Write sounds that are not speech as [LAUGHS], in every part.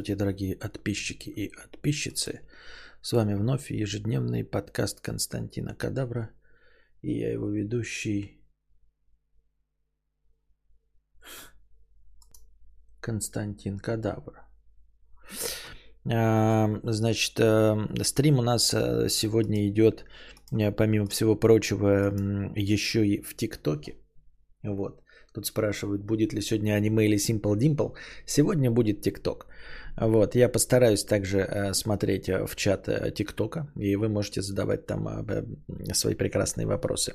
Здравствуйте, дорогие подписчики и подписчицы. С вами вновь ежедневный подкаст Константина Кадавра. И я его ведущий Константин Кадавр. А, значит, э, стрим у нас э, сегодня идет, э, помимо всего прочего, еще и в ТикТоке. Вот. Тут спрашивают, будет ли сегодня аниме или Simple Dimple. Сегодня будет ТикТок. Вот, я постараюсь также э, смотреть э, в чат э, ТикТока, и вы можете задавать там свои прекрасные вопросы.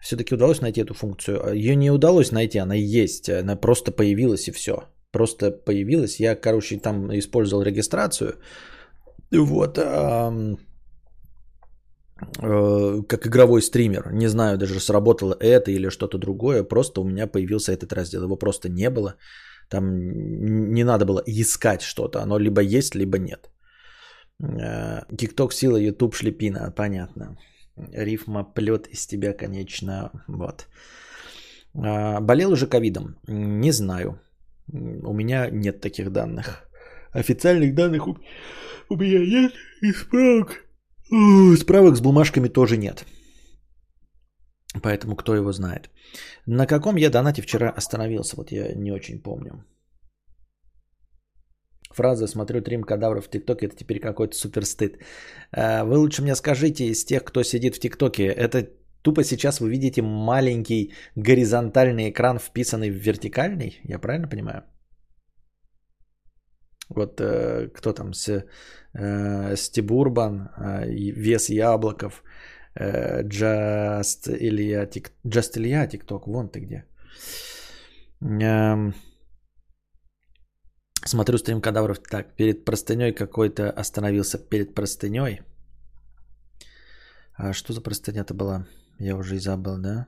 Все-таки удалось найти эту функцию? Ее не удалось найти, она есть, она просто появилась и все. Просто появилась. Я, короче, там использовал регистрацию. Вот. Как игровой стример. Не знаю, даже сработало это или что-то другое. Просто у меня появился этот раздел. Его просто не было. Там не надо было искать что-то. Оно либо есть, либо нет. Тикток э, сила, Ютуб шлепина. Понятно. Рифма плет из тебя, конечно. Вот. Э, болел уже ковидом? Не знаю. У меня нет таких данных. Официальных данных у, у меня нет. И справок. Справок с бумажками тоже нет. Поэтому кто его знает. На каком я донате вчера остановился? Вот я не очень помню. Фраза «смотрю трим кадавров в ТикТоке» это теперь какой-то супер стыд. А, вы лучше мне скажите из тех, кто сидит в ТикТоке, это тупо сейчас вы видите маленький горизонтальный экран, вписанный в вертикальный? Я правильно понимаю? Вот э, кто там, с, э, Стебурбан, э, Вес Яблоков, Э, Just Илья, тик... Just Илья ТикТок, вон ты где. Эм... Смотрю стрим кадавров. Так, перед простыней какой-то остановился. Перед простыней. А что за простыня-то была? Я уже и забыл, да?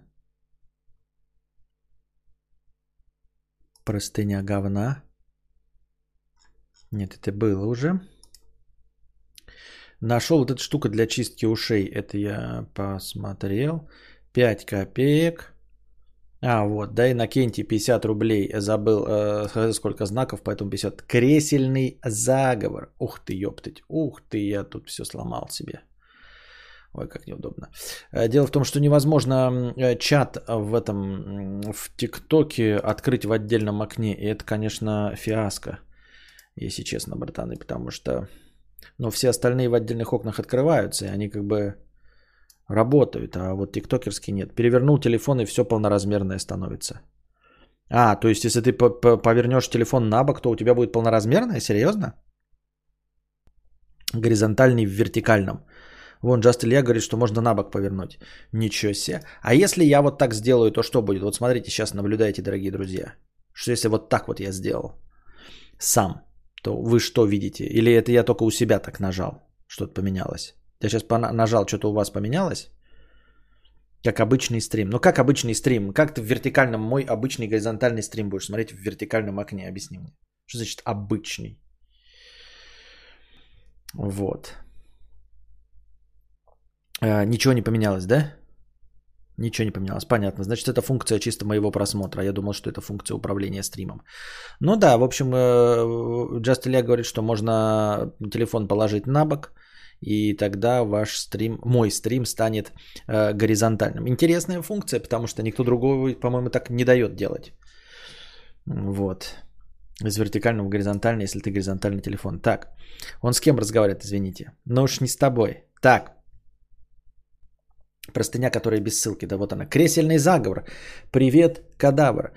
Простыня говна. Нет, это было уже. Нашел вот эту штуку для чистки ушей. Это я посмотрел. 5 копеек. А, вот, да, Иннокентий 50 рублей. Забыл, э, сколько знаков, поэтому 50. Кресельный заговор. Ух ты, ёптать. Ух ты, я тут все сломал себе. Ой, как неудобно. Э, дело в том, что невозможно э, чат в этом, в ТикТоке открыть в отдельном окне. И это, конечно, фиаско, если честно, братаны, потому что но все остальные в отдельных окнах открываются, и они как бы работают, а вот тиктокерский нет. Перевернул телефон, и все полноразмерное становится. А, то есть, если ты повернешь телефон на бок, то у тебя будет полноразмерное? Серьезно? Горизонтальный в вертикальном. Вон Джаст Илья говорит, что можно на бок повернуть. Ничего себе. А если я вот так сделаю, то что будет? Вот смотрите, сейчас наблюдайте, дорогие друзья. Что если вот так вот я сделал? Сам то вы что видите? Или это я только у себя так нажал, что-то поменялось? Я сейчас нажал, что-то у вас поменялось? Как обычный стрим. Ну как обычный стрим? Как ты в вертикальном, мой обычный горизонтальный стрим будешь смотреть в вертикальном окне? Объясни мне. Что значит обычный? Вот. А, ничего не поменялось, да? Ничего не поменялось. Понятно. Значит, это функция чисто моего просмотра. Я думал, что это функция управления стримом. Ну да, в общем, Just Илья говорит, что можно телефон положить на бок, и тогда ваш стрим, мой стрим станет э, горизонтальным. Интересная функция, потому что никто другой, по-моему, так не дает делать. Вот. Из вертикального в горизонтальный, если ты горизонтальный телефон. Так, он с кем разговаривает, извините? Ну уж не с тобой. Так, Простыня, которая без ссылки, да вот она. Кресельный заговор. Привет, кадавр.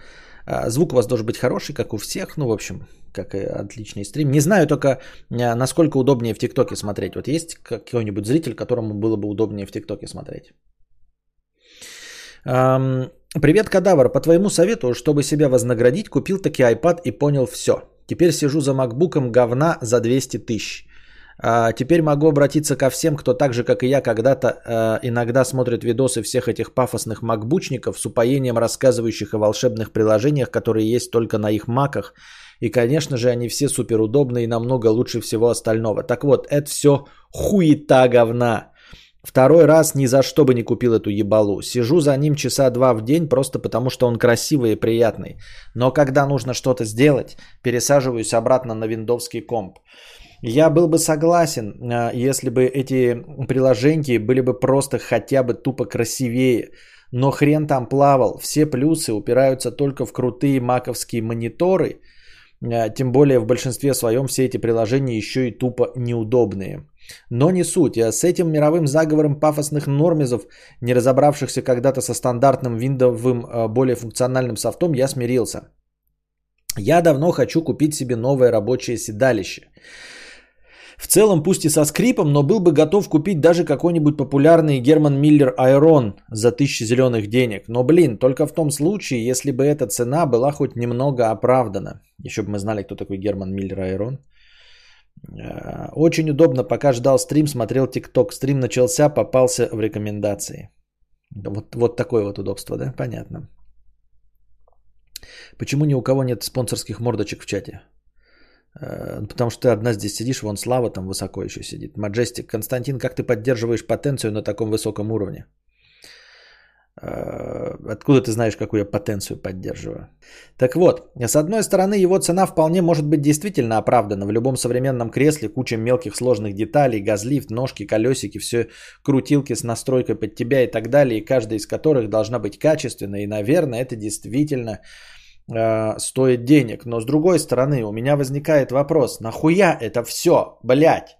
А, звук у вас должен быть хороший, как у всех. Ну, в общем, как и отличный стрим. Не знаю только, а, насколько удобнее в ТикТоке смотреть. Вот есть какой-нибудь зритель, которому было бы удобнее в ТикТоке смотреть? Привет, кадавр. По твоему совету, чтобы себя вознаградить, купил таки iPad и понял все. Теперь сижу за макбуком говна за 200 тысяч. А теперь могу обратиться ко всем, кто так же, как и я, когда-то э, иногда смотрит видосы всех этих пафосных макбучников с упоением рассказывающих о волшебных приложениях, которые есть только на их маках. И, конечно же, они все суперудобные и намного лучше всего остального. Так вот, это все хуета говна. Второй раз ни за что бы не купил эту ебалу. Сижу за ним часа два в день просто потому, что он красивый и приятный. Но когда нужно что-то сделать, пересаживаюсь обратно на виндовский комп. Я был бы согласен, а, если бы эти приложения были бы просто хотя бы тупо красивее. Но хрен там плавал. Все плюсы упираются только в крутые маковские мониторы. А, тем более в большинстве своем все эти приложения еще и тупо неудобные. Но не суть. А с этим мировым заговором пафосных нормизов, не разобравшихся когда-то со стандартным виндовым более функциональным софтом, я смирился. Я давно хочу купить себе новое рабочее седалище. В целом, пусть и со скрипом, но был бы готов купить даже какой-нибудь популярный Герман Миллер Айрон за тысячи зеленых денег. Но, блин, только в том случае, если бы эта цена была хоть немного оправдана. Еще бы мы знали, кто такой Герман Миллер Айрон. Э, очень удобно, пока ждал стрим, смотрел ТикТок. Стрим начался, попался в рекомендации. Вот, вот такое вот удобство, да? Понятно. Почему ни у кого нет спонсорских мордочек в чате? Э, потому что ты одна здесь сидишь, вон Слава там высоко еще сидит. Маджестик. Константин, как ты поддерживаешь потенцию на таком высоком уровне? Э, откуда ты знаешь, какую я потенцию поддерживаю? Так вот, с одной стороны, его цена вполне может быть действительно оправдана. В любом современном кресле куча мелких сложных деталей, газлифт, ножки, колесики, все крутилки с настройкой под тебя и так далее, и каждая из которых должна быть качественной. И, наверное, это действительно э, стоит денег. Но с другой стороны, у меня возникает вопрос, нахуя это все, блядь?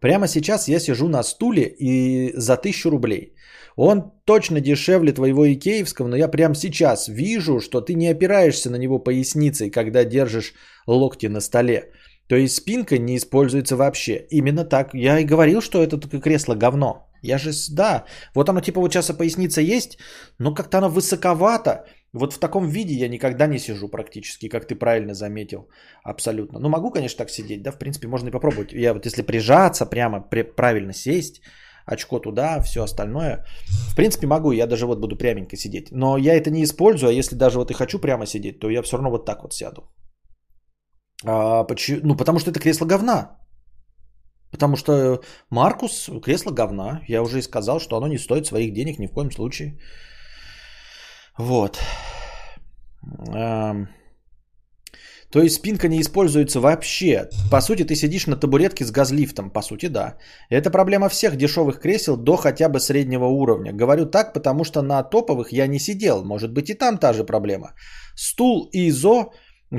Прямо сейчас я сижу на стуле и за тысячу рублей. Он точно дешевле твоего икеевского, но я прямо сейчас вижу, что ты не опираешься на него поясницей, когда держишь локти на столе. То есть спинка не используется вообще. Именно так. Я и говорил, что это кресло говно. Я же, да, вот оно типа вот сейчас поясница есть, но как-то оно высоковато. Вот в таком виде я никогда не сижу практически, как ты правильно заметил. Абсолютно. Ну, могу, конечно, так сидеть, да, в принципе, можно и попробовать. Я вот если прижаться, прямо при, правильно сесть, очко туда, все остальное. В принципе, могу, я даже вот буду пряменько сидеть. Но я это не использую, а если даже вот и хочу прямо сидеть, то я все равно вот так вот сяду. А, почему? Ну, потому что это кресло говна. Потому что Маркус кресло говна. Я уже и сказал, что оно не стоит своих денег ни в коем случае. Вот. То есть спинка не используется вообще. По сути, ты сидишь на табуретке с газлифтом. По сути, да. Это проблема всех дешевых кресел до хотя бы среднего уровня. Говорю так, потому что на топовых я не сидел. Может быть и там та же проблема. Стул и ИЗО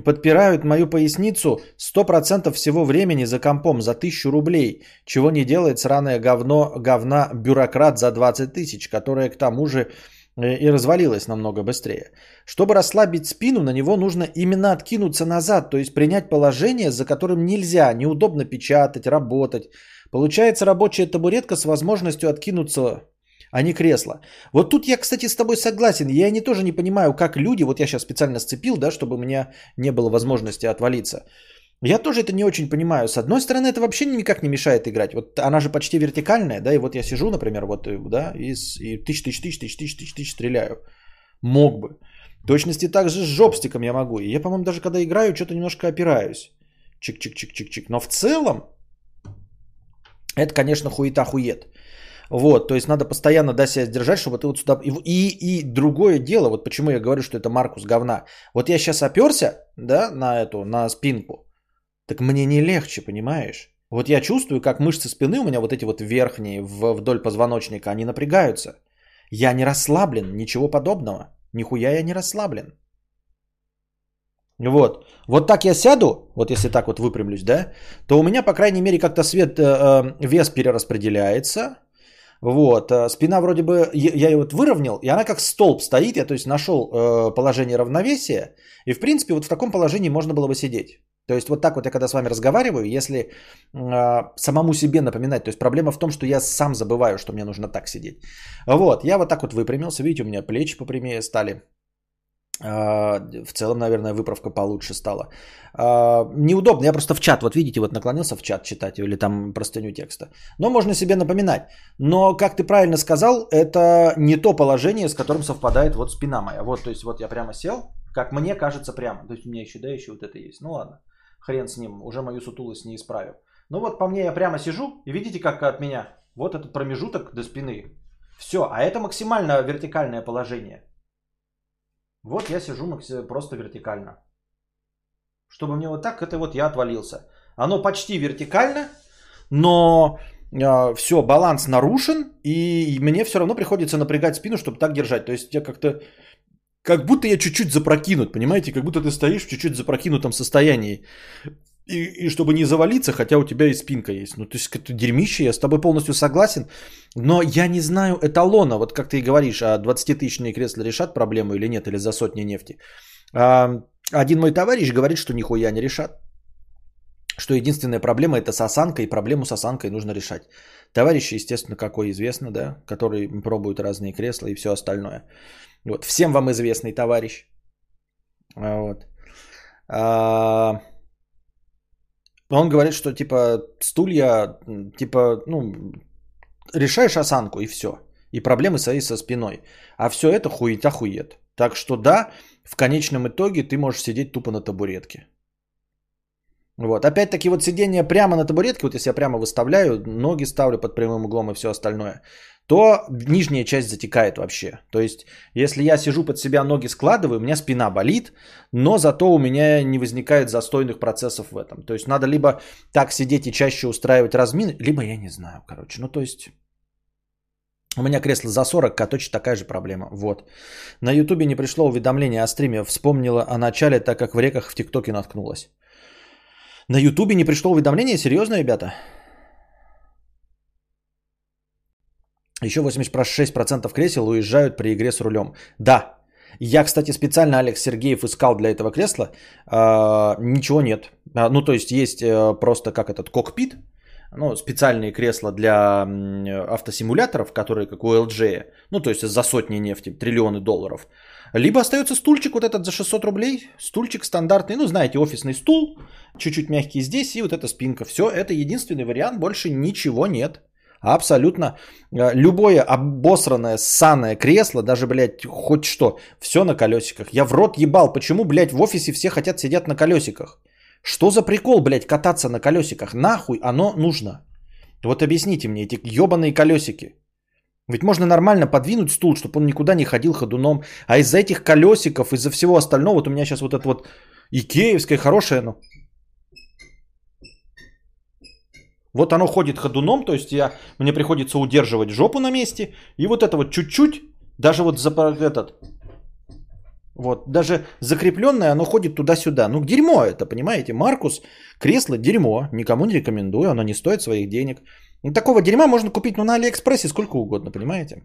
подпирают мою поясницу 100% всего времени за компом за 1000 рублей, чего не делает сраное говно, говна бюрократ за 20 тысяч, которое к тому же и развалилось намного быстрее. Чтобы расслабить спину, на него нужно именно откинуться назад, то есть принять положение, за которым нельзя, неудобно печатать, работать. Получается рабочая табуретка с возможностью откинуться, а не кресло. Вот тут я, кстати, с тобой согласен. Я не тоже не понимаю, как люди, вот я сейчас специально сцепил, да, чтобы у меня не было возможности отвалиться. Я тоже это не очень понимаю. С одной стороны, это вообще никак не мешает играть. Вот она же почти вертикальная, да, и вот я сижу, например, вот, э, да, и, и тысяч, тысяч, тысяч, тысяч, тысяч, тысяч, тысяч стреляю. Мог бы. В точности так же с жопстиком я могу. И я, по-моему, даже когда играю, что-то немножко опираюсь. Чик-чик-чик-чик-чик. Но в целом, это, конечно, хуета-хует. Вот, то есть надо постоянно да, себя сдержать, чтобы ты вот сюда... И, и другое дело, вот почему я говорю, что это Маркус говна. Вот я сейчас оперся, да, на эту, на спинку. Так мне не легче, понимаешь? Вот я чувствую, как мышцы спины у меня вот эти вот верхние вдоль позвоночника, они напрягаются. Я не расслаблен, ничего подобного. Нихуя я не расслаблен. Вот. Вот так я сяду, вот если так вот выпрямлюсь, да, то у меня, по крайней мере, как-то свет, э, э вес перераспределяется. Вот. Э, спина вроде бы, я ее вот выровнял, и она как столб стоит. Я, то есть, нашел э, положение равновесия. И, в принципе, вот в таком положении можно было бы сидеть. То есть вот так вот я когда с вами разговариваю, если э, самому себе напоминать, то есть проблема в том, что я сам забываю, что мне нужно так сидеть. Вот, я вот так вот выпрямился, видите, у меня плечи попрямее стали. Э, в целом, наверное, выправка получше стала. Э, неудобно, я просто в чат, вот видите, вот наклонился в чат читать или там простыню текста. Но можно себе напоминать. Но, как ты правильно сказал, это не то положение, с которым совпадает вот спина моя. Вот, то есть вот я прямо сел, как мне кажется прямо. То есть у меня еще, да, еще вот это есть. Ну ладно. Хрен с ним, уже мою сутулость не исправил. Ну вот по мне я прямо сижу, и видите, как от меня вот этот промежуток до спины. Все, а это максимально вертикальное положение. Вот я сижу просто вертикально. Чтобы мне вот так, это вот я отвалился. Оно почти вертикально, но э, все, баланс нарушен, и мне все равно приходится напрягать спину, чтобы так держать. То есть я как-то, как будто я чуть-чуть запрокинут, понимаете? Как будто ты стоишь в чуть-чуть запрокинутом состоянии. И, и чтобы не завалиться, хотя у тебя и спинка есть. Ну, то есть, это дерьмище, я с тобой полностью согласен. Но я не знаю эталона, вот как ты и говоришь, а 20-тысячные кресла решат проблему или нет, или за сотни нефти. А, один мой товарищ говорит, что нихуя не решат. Что единственная проблема это с осанкой, и проблему с осанкой нужно решать. Товарищи, естественно, какой известно, да, который пробуют разные кресла и все остальное. Вот. Всем вам известный товарищ. Вот. А, он говорит, что типа стулья, типа, ну, решаешь осанку и все. И проблемы свои со спиной. А все это хует. Так что да, в конечном итоге ты можешь сидеть тупо на табуретке. Вот. Опять-таки вот сидение прямо на табуретке, вот если я прямо выставляю, ноги ставлю под прямым углом и все остальное, то нижняя часть затекает вообще. То есть, если я сижу под себя, ноги складываю, у меня спина болит, но зато у меня не возникает застойных процессов в этом. То есть, надо либо так сидеть и чаще устраивать размин, либо я не знаю, короче. Ну, то есть, у меня кресло за 40, а точно такая же проблема. Вот. На ютубе не пришло уведомление о стриме. Вспомнила о начале, так как в реках в тиктоке наткнулась. На ютубе не пришло уведомление? Серьезно, ребята? Еще 86% кресел уезжают при игре с рулем. Да. Я, кстати, специально Алекс Сергеев искал для этого кресла. А, ничего нет. А, ну, то есть есть э, просто как этот кокпит, ну, специальные кресла для автосимуляторов, которые как у LG, ну, то есть за сотни нефти, триллионы долларов. Либо остается стульчик вот этот за 600 рублей, стульчик стандартный, ну, знаете, офисный стул, чуть-чуть мягкий здесь и вот эта спинка. Все, это единственный вариант, больше ничего нет. Абсолютно э, любое обосранное, ссаное кресло, даже, блядь, хоть что, все на колесиках. Я в рот ебал, почему, блядь, в офисе все хотят сидеть на колесиках? Что за прикол, блядь, кататься на колесиках? Нахуй оно нужно? Вот объясните мне эти ебаные колесики. Ведь можно нормально подвинуть стул, чтобы он никуда не ходил ходуном. А из-за этих колесиков, из-за всего остального, вот у меня сейчас вот это вот икеевское хорошее, ну, Вот оно ходит ходуном, то есть я, мне приходится удерживать жопу на месте. И вот это вот чуть-чуть, даже вот за этот, вот, даже закрепленное, оно ходит туда-сюда. Ну, дерьмо это, понимаете? Маркус, кресло дерьмо, никому не рекомендую, оно не стоит своих денег. Ну, такого дерьма можно купить ну, на Алиэкспрессе сколько угодно, понимаете?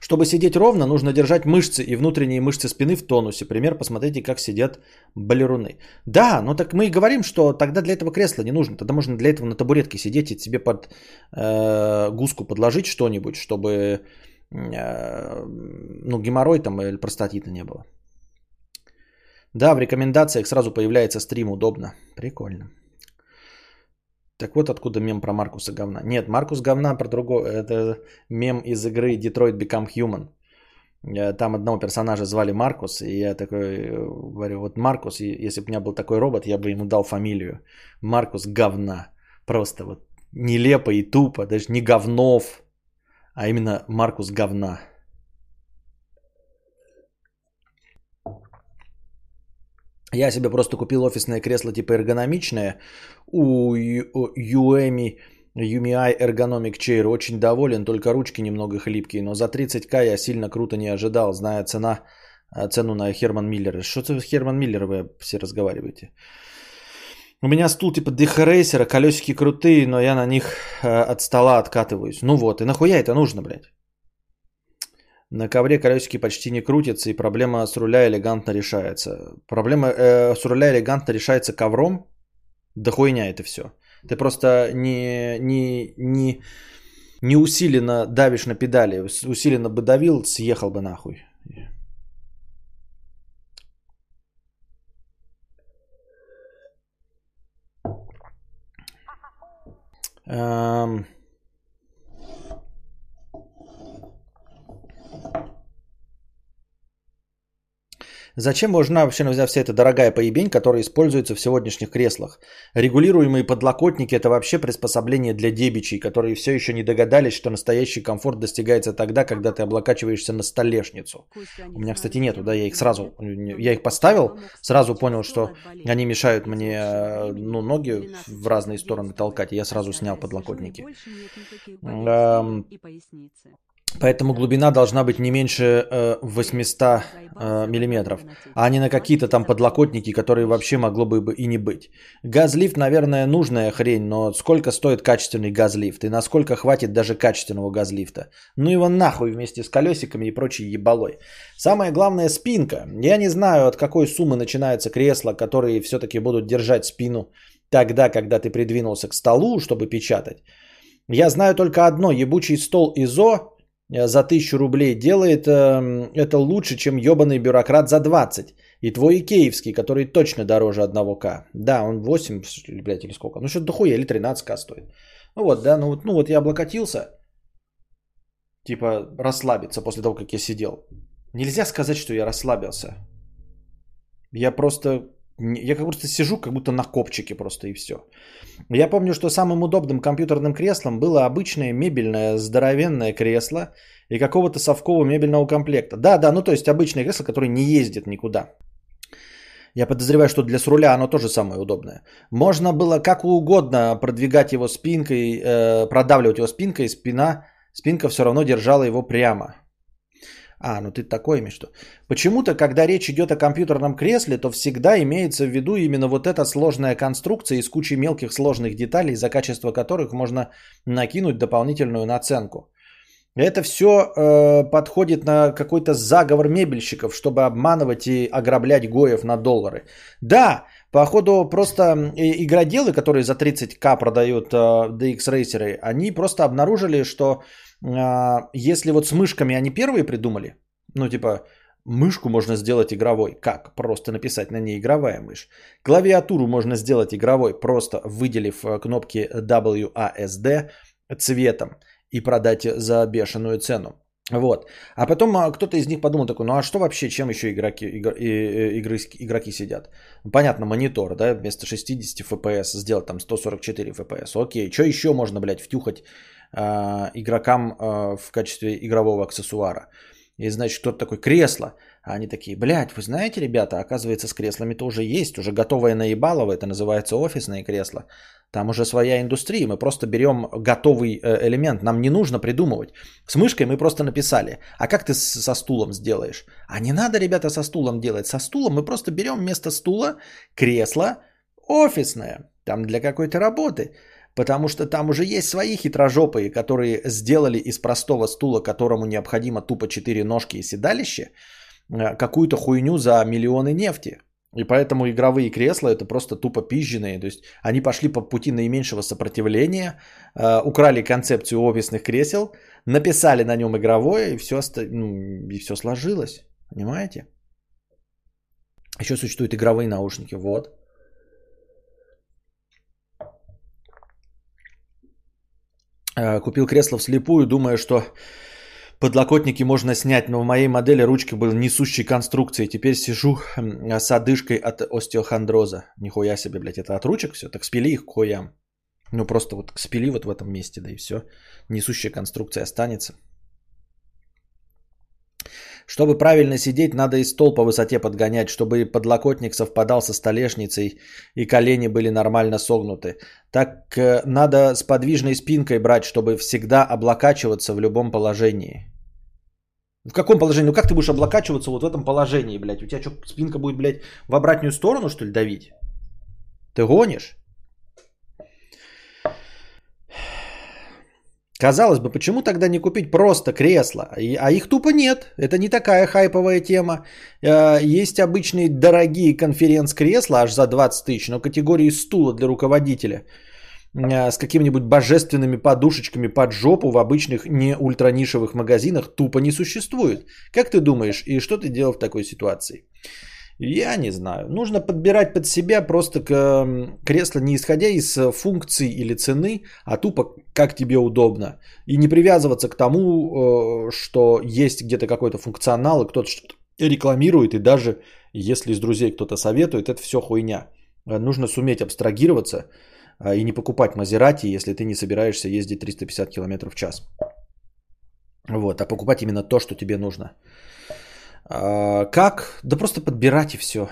Чтобы сидеть ровно, нужно держать мышцы и внутренние мышцы спины в тонусе. Пример, посмотрите, как сидят балеруны. Да, но так мы и говорим, что тогда для этого кресла не нужно. Тогда можно для этого на табуретке сидеть и себе под э, гуску подложить что-нибудь, чтобы э, ну, геморрой там или простатита не было. Да, в рекомендациях сразу появляется стрим, удобно. Прикольно. Так вот откуда мем про Маркуса говна. Нет, Маркус говна про другого. Это мем из игры Detroit Become Human. Там одного персонажа звали Маркус, и я такой э, говорю, вот Маркус, если бы у меня был такой робот, я бы ему дал фамилию. Маркус говна. Просто вот нелепо и тупо, даже не говнов, а именно Маркус говна. Я себе просто купил офисное кресло типа эргономичное у Uemi UMI Ergonomic Chair. Очень доволен, только ручки немного хлипкие. Но за 30к я сильно круто не ожидал, зная цена, э, цену на Херман Миллер. Что это Херман Миллер вы все разговариваете? У меня стул типа дехрейсера, колесики крутые, но я на них э, от стола откатываюсь. Ну вот, и нахуя это нужно, блядь? На ковре колесики почти не крутятся, и проблема с руля элегантно решается. Проблема э, с руля элегантно решается ковром. Да хуйня это все. Ты просто не, не, не, не усиленно давишь на педали. Усиленно бы давил, съехал бы нахуй. Эм... Зачем нужна вообще вся эта дорогая поебень, которая используется в сегодняшних креслах? Регулируемые подлокотники – это вообще приспособление для дебичей, которые все еще не догадались, что настоящий комфорт достигается тогда, когда ты облокачиваешься на столешницу. У меня, кстати, нету, да, я их сразу, я их поставил, сразу понял, что они мешают мне ну, ноги в разные стороны толкать, и я сразу снял подлокотники. Поэтому глубина должна быть не меньше э, 800 э, миллиметров, а не на какие-то там подлокотники, которые вообще могло бы и не быть. Газлифт, наверное, нужная хрень, но сколько стоит качественный газлифт и насколько хватит даже качественного газлифта? Ну его нахуй вместе с колесиками и прочей ебалой. Самое главное спинка. Я не знаю, от какой суммы начинаются кресла, которые все-таки будут держать спину тогда, когда ты придвинулся к столу, чтобы печатать. Я знаю только одно, ебучий стол ИЗО Э, за 1000 рублей делает э, это лучше, чем ебаный бюрократ за 20. И твой икеевский, который точно дороже 1К. Да, он 8, блядь, или сколько? Ну, что-то дохуя, или 13К стоит. Ну вот, да, ну вот, ну вот я облокотился. Типа расслабиться после того, как я сидел. Нельзя сказать, что я расслабился. Я просто я как будто сижу, как будто на копчике просто и все. Я помню, что самым удобным компьютерным креслом было обычное мебельное здоровенное кресло и какого-то совкового мебельного комплекта. Да, да, ну то есть обычное кресло, которое не ездит никуда. Я подозреваю, что для с руля оно тоже самое удобное. Можно было как угодно продвигать его спинкой, э, продавливать его спинкой, спина, спинка все равно держала его прямо. А, ну ты такой имеешь что. Почему-то, когда речь идет о компьютерном кресле, то всегда имеется в виду именно вот эта сложная конструкция из кучи мелких сложных деталей, за качество которых можно накинуть дополнительную наценку. Это все э, подходит на какой-то заговор мебельщиков, чтобы обманывать и ограблять гоев на доллары. Да, походу просто игроделы, которые за 30к продают э, DX рейсеры, они просто обнаружили, что если вот с мышками они первые придумали, ну типа мышку можно сделать игровой. Как? Просто написать на ней игровая мышь. Клавиатуру можно сделать игровой, просто выделив э, кнопки WASD цветом и продать за бешеную цену. Вот. А потом а, кто-то из них подумал такой, ну а что вообще, чем еще игроки, игр, игры, игроки сидят? Понятно, монитор, да, вместо 60 FPS сделать там 144 FPS. Окей, что еще можно, блядь, втюхать э, игрокам э, в качестве игрового аксессуара. И значит, кто-то такой, кресло. А они такие, блядь, вы знаете, ребята, оказывается, с креслами тоже есть, уже готовое наебалово, это называется офисное кресло. Там уже своя индустрия, мы просто берем готовый э, элемент, нам не нужно придумывать. С мышкой мы просто написали, а как ты со стулом сделаешь? А не надо, ребята, со стулом делать. Со стулом мы просто берем вместо стула кресло офисное, там для какой-то работы. Потому что там уже есть свои хитрожопые, которые сделали из простого стула, которому необходимо тупо 4 ножки и седалище, э, какую-то хуйню за миллионы нефти. И поэтому игровые кресла это просто тупо пизженные. То есть они пошли по пути наименьшего сопротивления, э, украли концепцию офисных кресел, написали на нем игровое, и все, ну, и все сложилось. Понимаете? Еще существуют игровые наушники. Вот. Купил кресло вслепую, думая, что подлокотники можно снять, но в моей модели ручки был несущей конструкции. Теперь сижу с одышкой от остеохондроза. Нихуя себе, блядь, это от ручек все? Так спили их к хуям. Ну просто вот спили вот в этом месте, да и все. Несущая конструкция останется. Чтобы правильно сидеть, надо и стол по высоте подгонять, чтобы подлокотник совпадал со столешницей и колени были нормально согнуты. Так э, надо с подвижной спинкой брать, чтобы всегда облокачиваться в любом положении. В каком положении? Ну как ты будешь облокачиваться вот в этом положении, блядь? У тебя что, спинка будет, блядь, в обратную сторону, что ли, давить? Ты гонишь? Казалось бы, почему тогда не купить просто кресло? А их тупо нет. Это не такая хайповая тема. Э, есть обычные дорогие конференц-кресла аж за 20 тысяч, но категории стула для руководителя э, с какими-нибудь божественными подушечками под жопу в обычных не ультранишевых магазинах тупо не существует. Как ты думаешь, и что ты делал в такой ситуации? Я не знаю. Нужно подбирать под себя просто к кресло не исходя из э, функций или цены, а тупо как тебе удобно. И не привязываться к тому, э, что есть где-то какой-то функционал, и кто-то что-то рекламирует, и даже Если из друзей кто-то советует, это все хуйня. Э, нужно суметь абстрагироваться и не покупать Мазерати, если ты не собираешься ездить 350 км в час. Вот, а покупать именно то, что тебе нужно. А, как? Да просто подбирать и все.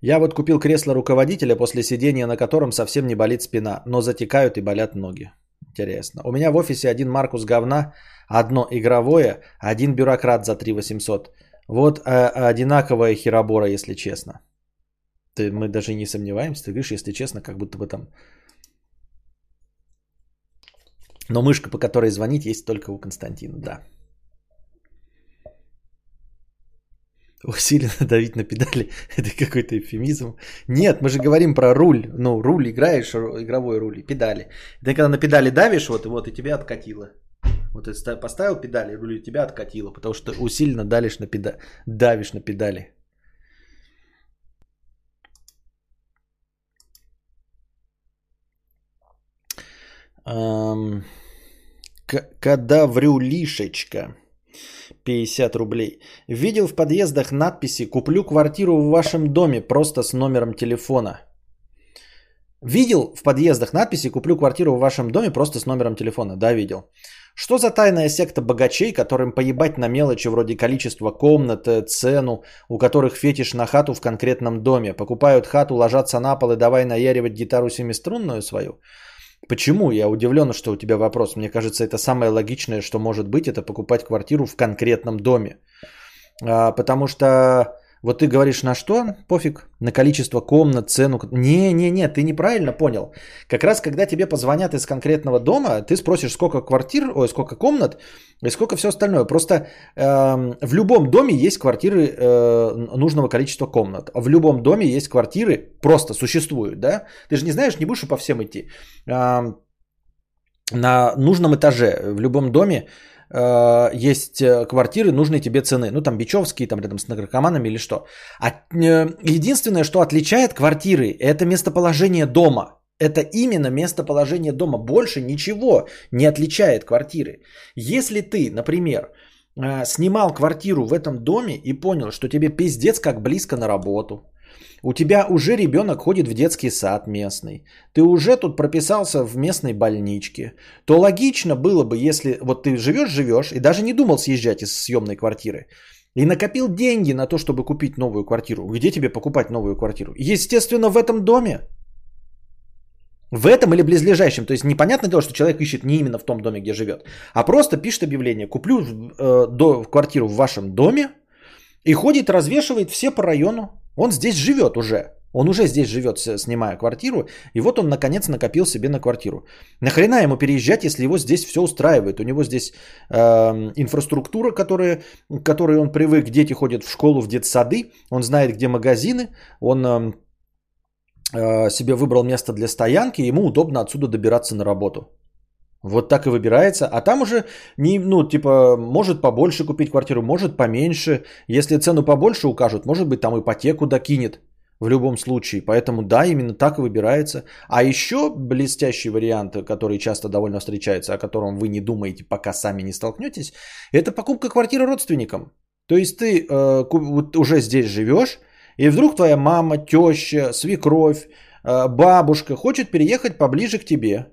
Я вот купил кресло руководителя, после сидения на котором совсем не болит спина, но затекают и болят ноги. Интересно. У меня в офисе один Маркус говна, одно игровое, один бюрократ за 3 800. Вот а, одинаковая херобора, если честно. Ты, мы даже не сомневаемся. Ты видишь, если честно, как будто бы там... Но мышка, по которой звонить, есть только у Константина, да. Усиленно [LAUGHS] давить на педали. Это какой-то эвфемизм. Нет, мы же говорим про руль. Ну, руль играешь, игровой руль, педали. Ты когда на педали давишь, вот, вот и тебя откатило. Вот ты поставил педали, руль и тебя откатило, потому что усиленно давишь на, педа... давишь на педали. Эм... Кадаврюлишечка. 50 рублей. Видел в подъездах надписи «Куплю квартиру в вашем доме просто с номером телефона». Видел в подъездах надписи «Куплю квартиру в вашем доме просто с номером телефона». Да, видел. Что за тайная секта богачей, которым поебать на мелочи вроде количества комнат, э, цену, у которых фетиш на хату в конкретном доме? Покупают хату, ложатся на пол и давай наяривать гитару семиструнную свою? Почему? Я удивлен, что у тебя вопрос. Мне кажется, это самое логичное, что может быть, это покупать квартиру в конкретном доме. А, потому что вот ты говоришь на что? Пофиг. На количество комнат, цену. Не, не, не, ты неправильно понял. Как раз когда тебе позвонят из конкретного дома, ты спросишь, сколько квартир, ой, сколько комнат и сколько все остальное. Просто э, в любом доме есть квартиры э, нужного количества комнат. В любом доме есть квартиры, просто существуют, да? Ты же не знаешь, не будешь по всем идти. Э, на нужном этаже в любом доме Э, есть э, квартиры нужной тебе цены. Ну, там Бичевские, там рядом с наркоманами или что. А э, единственное, что отличает квартиры, это местоположение дома. Это именно местоположение дома. Больше ничего не отличает квартиры. Если ты, например, снимал квартиру в этом доме и понял, что тебе пиздец как близко на работу, у тебя уже ребенок ходит в детский сад местный, ты уже тут прописался в местной больничке, то логично было бы, если вот ты живешь-живешь и даже не думал съезжать из съемной квартиры, и накопил деньги на то, чтобы купить новую квартиру. Где тебе покупать новую квартиру? Естественно, в этом доме. В этом или близлежащем. То есть непонятное дело, что человек ищет не именно в том доме, где живет, а просто пишет объявление. Куплю э, до, квартиру в вашем доме и ходит, развешивает все по району. Он здесь живет уже. Он уже здесь живет, снимая квартиру, и вот он наконец накопил себе на квартиру. Нахрена ему переезжать, если его здесь все устраивает? У него здесь э, инфраструктура, которая, к которой он привык, дети ходят в школу, в детсады, он знает, где магазины, он э, э, себе выбрал место для стоянки, ему удобно отсюда добираться на работу. Вот так и выбирается. А там уже, не, ну, типа, может побольше купить квартиру, может поменьше. Если цену побольше укажут, может быть, там ипотеку докинет в любом случае. Поэтому да, именно так и выбирается. А еще блестящий вариант, который часто довольно встречается, о котором вы не думаете, пока сами не столкнетесь, это покупка квартиры родственникам. То есть ты э, вот уже здесь живешь, и вдруг твоя мама, теща, свекровь, э, бабушка хочет переехать поближе к тебе.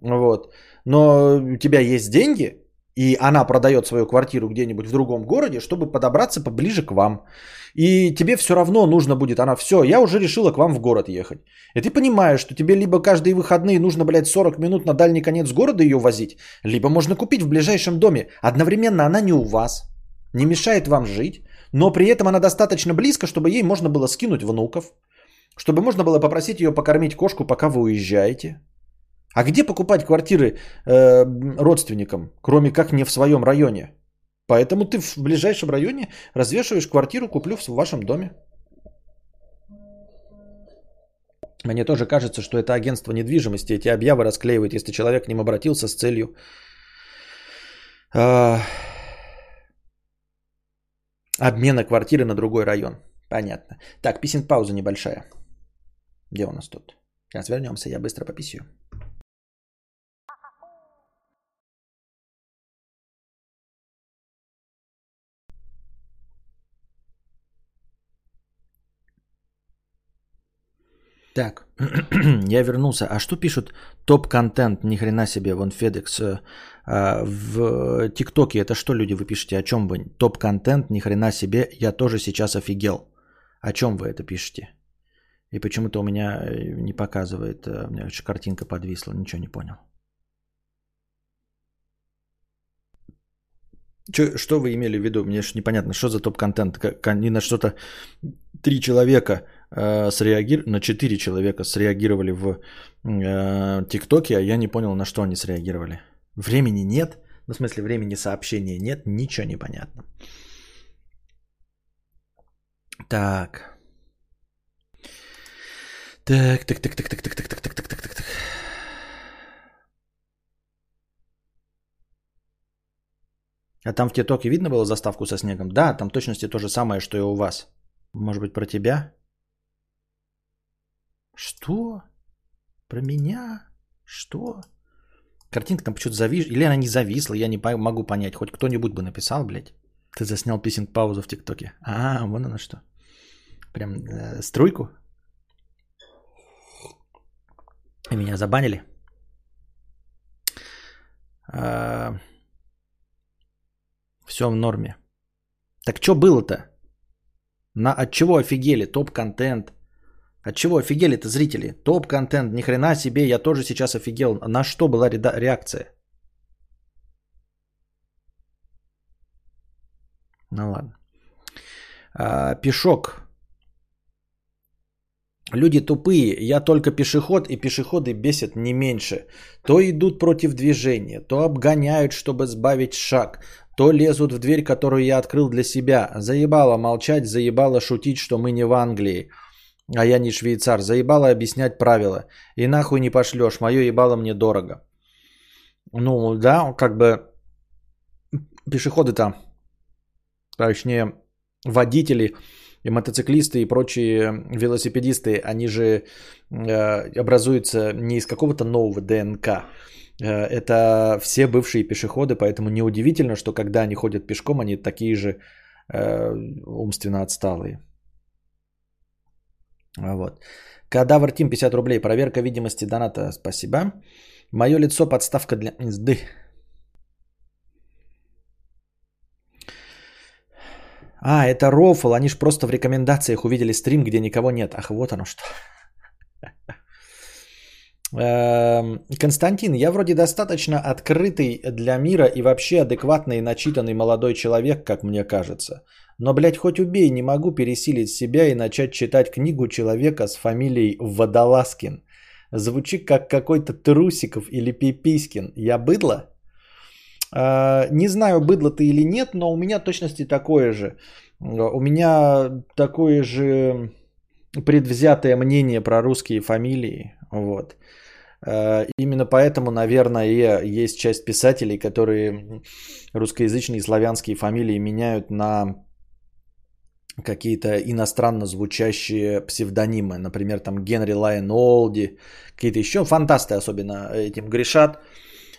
Вот но у тебя есть деньги, и она продает свою квартиру где-нибудь в другом городе, чтобы подобраться поближе к вам. И тебе все равно нужно будет, она все, я уже решила к вам в город ехать. И ты понимаешь, что тебе либо каждые выходные нужно, блядь, 40 минут на дальний конец города ее возить, либо можно купить в ближайшем доме. Одновременно она не у вас, не мешает вам жить, но при этом она достаточно близко, чтобы ей можно было скинуть внуков, чтобы можно было попросить ее покормить кошку, пока вы уезжаете. А где покупать квартиры э, родственникам, кроме как не в своем районе? Поэтому ты в ближайшем районе развешиваешь квартиру, куплю в вашем доме. Мне тоже кажется, что это агентство недвижимости. Эти объявы расклеивают, если человек к ним обратился с целью э, обмена квартиры на другой район. Понятно. Так, писем пауза небольшая. Где у нас тут? Сейчас вернемся, я быстро пописью. Так, [CLEARS THROAT] я вернулся. А что пишут топ-контент? Ни хрена себе, вон Федекс. Э, а, в ТикТоке это что люди вы пишете? О чем вы? Топ-контент, ни хрена себе, я тоже сейчас офигел. О чем вы это пишете? И почему-то у меня э, не показывает, э, у меня картинка подвисла, ничего не понял. Чё, что вы имели в виду? Мне же непонятно, что за топ-контент. Они на что-то три человека э, среагировали, на четыре человека среагировали в э, ТикТоке, а я не понял, на что они среагировали. Времени нет, ну, в смысле времени сообщения нет, ничего не понятно. Так. Так, так, так, так, так, так, так, так, так, так, так, так, так. А там в ТикТоке видно было заставку со снегом? Да, там точности то же самое, что и у вас. Может быть, про тебя? Что? Про меня? Что? Картинка там почему-то зависла. Или она не зависла, я не могу понять. Хоть кто-нибудь бы написал, блядь. Ты заснял писинг паузу в ТикТоке. А, вон она что. Прям э, струйку. И меня забанили. А, все в норме. Так что было-то? На, от чего офигели? Топ-контент. От чего офигели-то зрители? Топ-контент. Ни хрена себе, я тоже сейчас офигел. На что была реакция? Ну ладно. А, пешок. Люди тупые, я только пешеход, и пешеходы бесят не меньше. То идут против движения, то обгоняют, чтобы сбавить шаг, то лезут в дверь, которую я открыл для себя. Заебало молчать, заебало шутить, что мы не в Англии, а я не швейцар. Заебало объяснять правила. И нахуй не пошлешь, мое ебало мне дорого. Ну да, как бы пешеходы-то, точнее водители и мотоциклисты и прочие велосипедисты, они же э, образуются не из какого-то нового ДНК, Э, это все бывшие пешеходы, поэтому неудивительно, что когда они ходят пешком, они такие же э, умственно отсталые. Вот. Кадавр Тим 50 рублей. Проверка видимости доната. Спасибо. Мое лицо подставка для езды. А, это рофл. Они же просто в рекомендациях увидели стрим, где никого нет. Ах, вот оно что. [LAUGHS] Эм, Константин, я вроде достаточно открытый для мира и вообще адекватный и начитанный молодой человек, как мне кажется. Но, блядь, хоть убей, не могу пересилить себя и начать читать книгу человека с фамилией Водолазкин. Звучит как какой-то Трусиков или Пипискин. Я быдло? Э, не знаю, быдло ты или нет, но у меня точности такое же. У меня такое же предвзятое мнение про русские фамилии. Вот. Э, именно поэтому, наверное, есть часть писателей, которые русскоязычные славянские фамилии меняют на какие-то иностранно звучащие псевдонимы. Например, там Генри Лайон Олди, какие-то еще фантасты особенно этим грешат.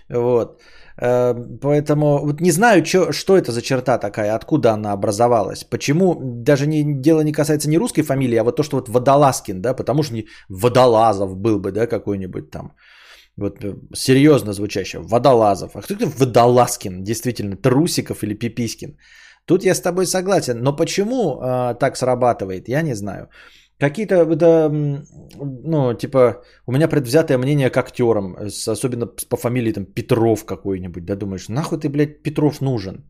Вот. Э, поэтому вот не знаю, чё, что это за черта такая, откуда она образовалась. Почему, даже не, дело не касается не русской фамилии, а вот то, что вот Водолазкин, да, потому что не Водолазов был бы, да, какой-нибудь там. Вот э, серьезно звучащий. Водолазов. А кто это Водолазкин? Действительно, Трусиков или Пипискин? Тут я с тобой согласен. Но почему э, так срабатывает, я не знаю. Какие-то, это, ну, типа, у меня предвзятое мнение к актерам, особенно по фамилии там Петров какой-нибудь, да, думаешь, нахуй ты, блядь, Петров нужен?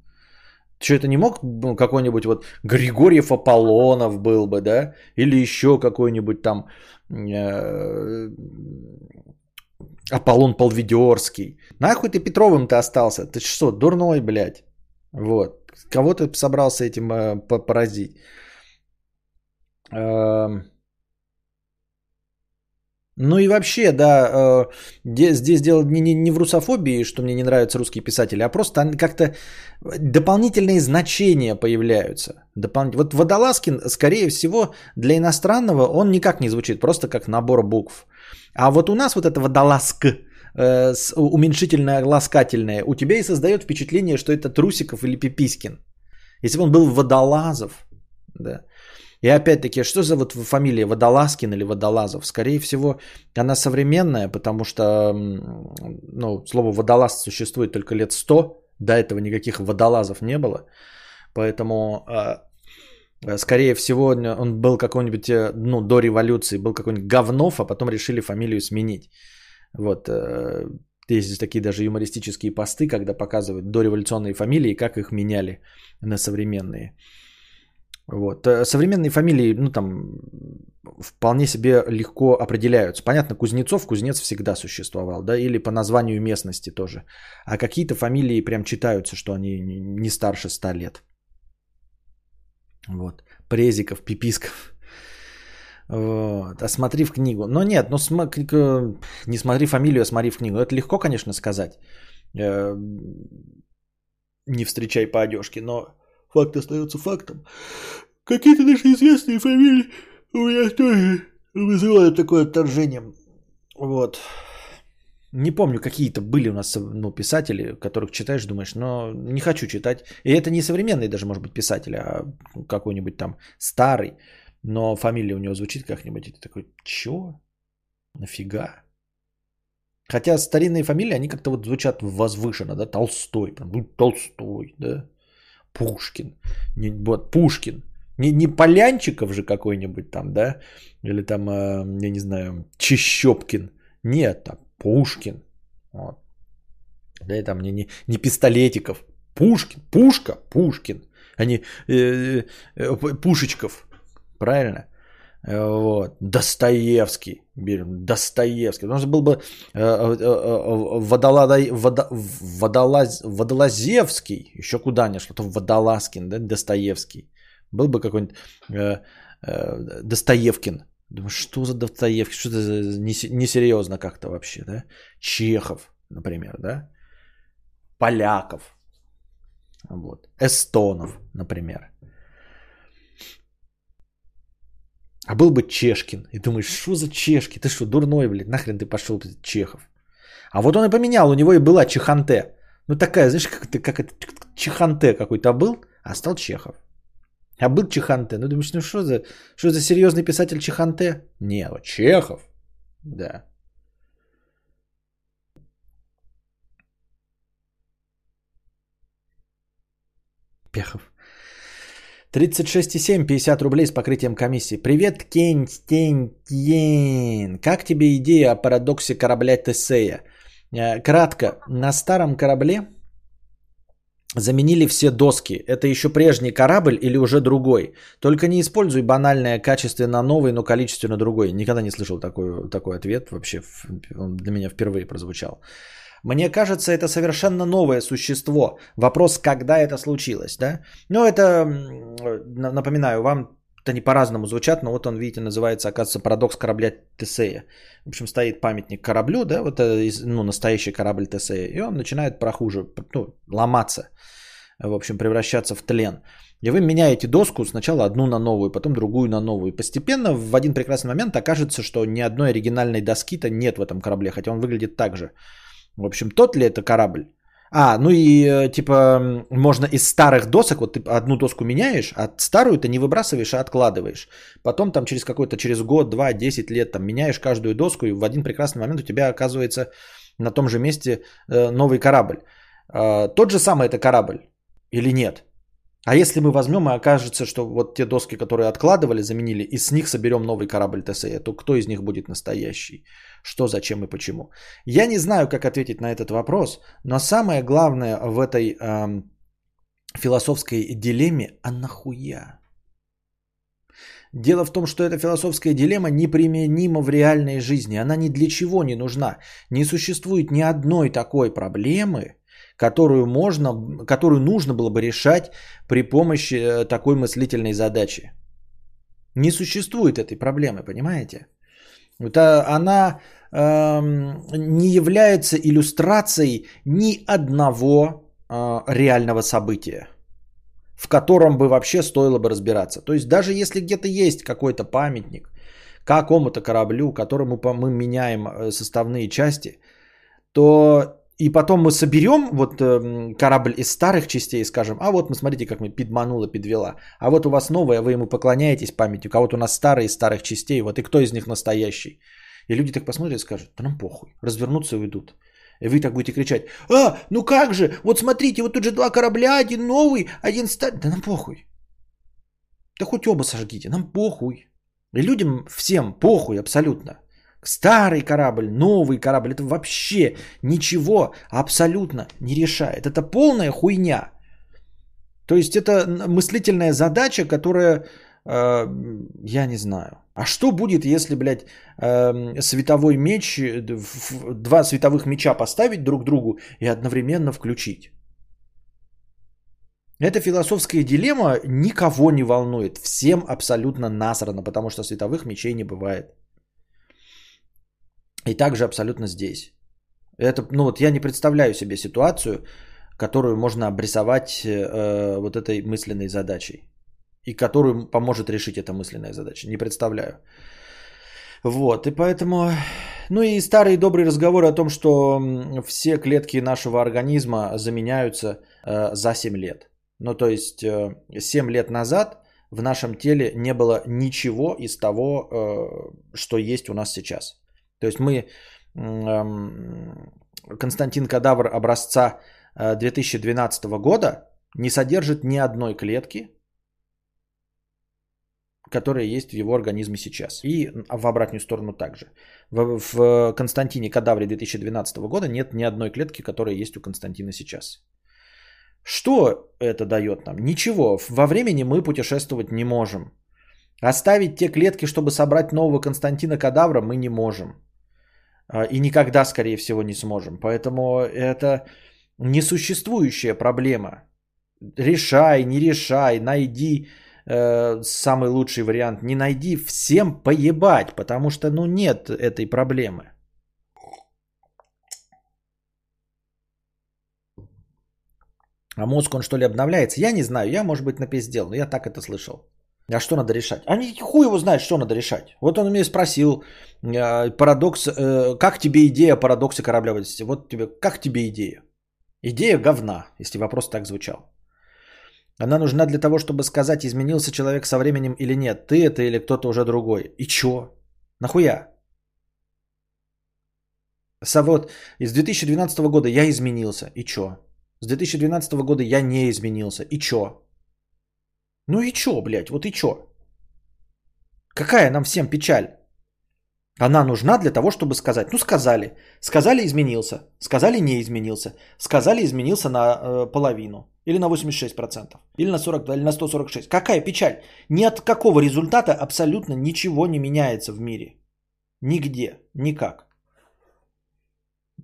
Что это не мог ну, какой-нибудь вот Григорьев Аполлонов был бы, да? Или еще какой-нибудь там э, Аполлон Полведерский. Нахуй ты Петровым-то остался? Ты что, дурной, блядь? Вот. Кого ты собрался этим э, поразить? Эм. Ну и вообще, да, э, здесь дело не, не, не в русофобии, что мне не нравятся русские писатели, а просто как-то дополнительные значения появляются. Допол... Вот Водолазкин, скорее всего, для иностранного он никак не звучит, просто как набор букв. А вот у нас вот это водолазк, э, уменьшительное, ласкательное, у тебя и создает впечатление, что это Трусиков или Пипискин. Если бы он был Водолазов, да, И опять-таки, что за вот фамилия Водолазкин или Водолазов? Скорее всего, она современная, потому что ну, слово водолаз существует только лет сто. До этого никаких водолазов не было. Поэтому, а, скорее всего, он был какой-нибудь, э, ну, до революции, был какой-нибудь говнов, а потом решили фамилию сменить. Вот. Э, есть такие даже юмористические посты, когда показывают дореволюционные фамилии, как их меняли на современные. Вот. Э, современные фамилии, ну там, вполне себе легко определяются. Понятно, Кузнецов, Кузнец всегда существовал, да, или по названию местности тоже. А какие-то фамилии прям читаются, что они не старше 100 лет. Вот. Презиков, Пиписков. Вот. А смотри в книгу. Но нет, ну смотри, не смотри фамилию, а смотри в книгу. Это легко, конечно, сказать. Э, не встречай по одежке, но факт остается фактом. Какие-то наши известные фамилии у меня тоже вызывают такое отторжение. Вот. Не помню, какие-то были у нас ну, писатели, которых читаешь, думаешь, но не хочу читать. И это не современный даже, может быть, писатель, а какой-нибудь там старый. Но фамилия у него звучит как-нибудь, и ты такой, чё? Нафига? Хотя старинные фамилии, они как-то вот звучат возвышенно, да, Толстой, прям, ну, Толстой, да, Пушкин, не, вот, Пушкин, не, не Полянчиков же какой-нибудь там, да, или там, э, я не знаю, Чищепкин, нет, там, Пушкин, вот. да, и там не, не, не Пистолетиков, Пушкин, Пушка, Пушкин, а не э, э, Пушечков, правильно? Вот. Достоевский. Берем. Достоевский. Потому что был бы э, э, э, водолазай, водо, водолаз, Водолазевский. Еще куда ни что-то Водолазкин, да? Достоевский. Был бы какой-нибудь э, э, Достоевкин. Думаю, что за Достоевский? Что это за несерьезно как-то вообще, да? Чехов, например, да? Поляков. Вот. Эстонов, например. А был бы Чешкин. И думаешь, что за Чешки? Ты что, дурной, блядь? Нахрен ты пошел, ты Чехов? А вот он и поменял, у него и была Чеханте. Ну такая, знаешь, как, ты, как это, Чеханте какой-то был, а стал Чехов. А был Чеханте. Ну думаешь, ну что за, что за серьезный писатель Чеханте? Не, вот Чехов. Да. Пехов. 36,7, 50 рублей с покрытием комиссии. Привет, Тень. Как тебе идея о парадоксе корабля Тесея? Э, кратко, на старом корабле заменили все доски. Это еще прежний корабль или уже другой? Только не используй банальное качественно новый, но количественно другой. Никогда не слышал такой, такой ответ. Вообще он для меня впервые прозвучал. Мне кажется, это совершенно новое существо. Вопрос, когда это случилось, да? Ну, это, напоминаю вам, это не по-разному звучат, но вот он, видите, называется, оказывается, парадокс корабля Тесея. В общем, стоит памятник кораблю, да, вот ну, настоящий корабль Тесея, и он начинает прохуже, ну, ломаться, в общем, превращаться в тлен. И вы меняете доску сначала одну на новую, потом другую на новую. Постепенно в один прекрасный момент окажется, что ни одной оригинальной доски-то нет в этом корабле, хотя он выглядит так же. В общем, тот ли это корабль? А, ну и э, типа можно из старых досок, вот ты одну доску меняешь, а старую ты не выбрасываешь, а откладываешь. Потом там через какой-то, через год, два, десять лет там меняешь каждую доску, и в один прекрасный момент у тебя оказывается на том же месте э, новый корабль. Э, тот же самый это корабль или нет? А если мы возьмем и окажется, что вот те доски, которые откладывали, заменили, и с них соберем новый корабль ТСЕ, то кто из них будет настоящий? Что, зачем и почему? Я не знаю, как ответить на этот вопрос, но самое главное в этой эм, философской дилемме, а нахуя? Дело в том, что эта философская дилемма неприменима в реальной жизни. Она ни для чего не нужна. Не существует ни одной такой проблемы, которую, можно, которую нужно было бы решать при помощи э, такой мыслительной задачи. Не существует этой проблемы, понимаете? Это она эм, не является иллюстрацией ни одного э, реального события, в котором бы вообще стоило бы разбираться. То есть даже если где-то есть какой-то памятник какому-то кораблю, которому мы меняем э, составные части, то и потом мы соберем вот э, корабль из старых частей и скажем, а вот мы смотрите, как мы подманула, подвела. А вот у вас новая, вы ему поклоняетесь памяти, у кого-то у нас старые из старых частей, вот и кто из них настоящий. И люди так посмотрят и скажут, да нам похуй, развернутся и уйдут. И вы так будете кричать, а, ну как же, вот смотрите, вот тут же два корабля, один новый, один старый. Да нам похуй. Да хоть оба сожгите, нам похуй. И людям всем похуй абсолютно. Старый корабль, новый корабль, это вообще ничего абсолютно не решает. Это полная хуйня. То есть это мыслительная задача, которая, э, я не знаю. А что будет, если, блядь, э, световой меч, два световых меча поставить друг другу и одновременно включить? Эта философская дилемма никого не волнует. Всем абсолютно насрано, потому что световых мечей не бывает. И также абсолютно здесь. Это, ну вот я не представляю себе ситуацию, которую можно обрисовать э, вот этой мысленной задачей. И которую поможет решить эта мысленная задача. Не представляю. Вот, и поэтому... Ну и старые добрые разговоры о том, что все клетки нашего организма заменяются э, за 7 лет. Ну то есть э, 7 лет назад в нашем теле не было ничего из того, э, что есть у нас сейчас. То есть мы Константин Кадавр образца 2012 э, года не содержит ни одной клетки, которая есть в его организме сейчас. И в обратную сторону также. В, в Константине Кадавре 2012 года нет ни одной клетки, которая есть у Константина сейчас. Что это дает нам? Ничего. Во времени мы путешествовать не можем. Оставить те клетки, чтобы собрать нового Константина Кадавра, мы не можем. А, и никогда, скорее всего, не сможем. Поэтому это несуществующая проблема. Решай, не решай, найди э, самый лучший вариант, не найди, всем поебать, потому что ну нет этой проблемы. А мозг, он что ли обновляется? Я не знаю, я, может быть, напиздел, но я так это слышал. А что надо решать? Они хуй его знает, что надо решать. Вот он меня спросил, парадокс, э, как тебе идея парадокса кораблевости? Вот тебе, как тебе идея? Идея говна, если вопрос так звучал. Она нужна для того, чтобы сказать, изменился человек со временем или нет. Ты это или кто-то уже другой. И чё? Нахуя? Вот из 2012 года я изменился. И чё? С 2012 года я не изменился. И чё? Ну и чё, блядь, вот и чё? Какая нам всем печаль? Она нужна для того, чтобы сказать. Ну, сказали. Сказали, изменился. Сказали, не изменился. Сказали, изменился на э, половину. Или на 86%. Или на 40, или на 146. Какая печаль? Ни от какого результата абсолютно ничего не меняется в мире. Нигде. Никак.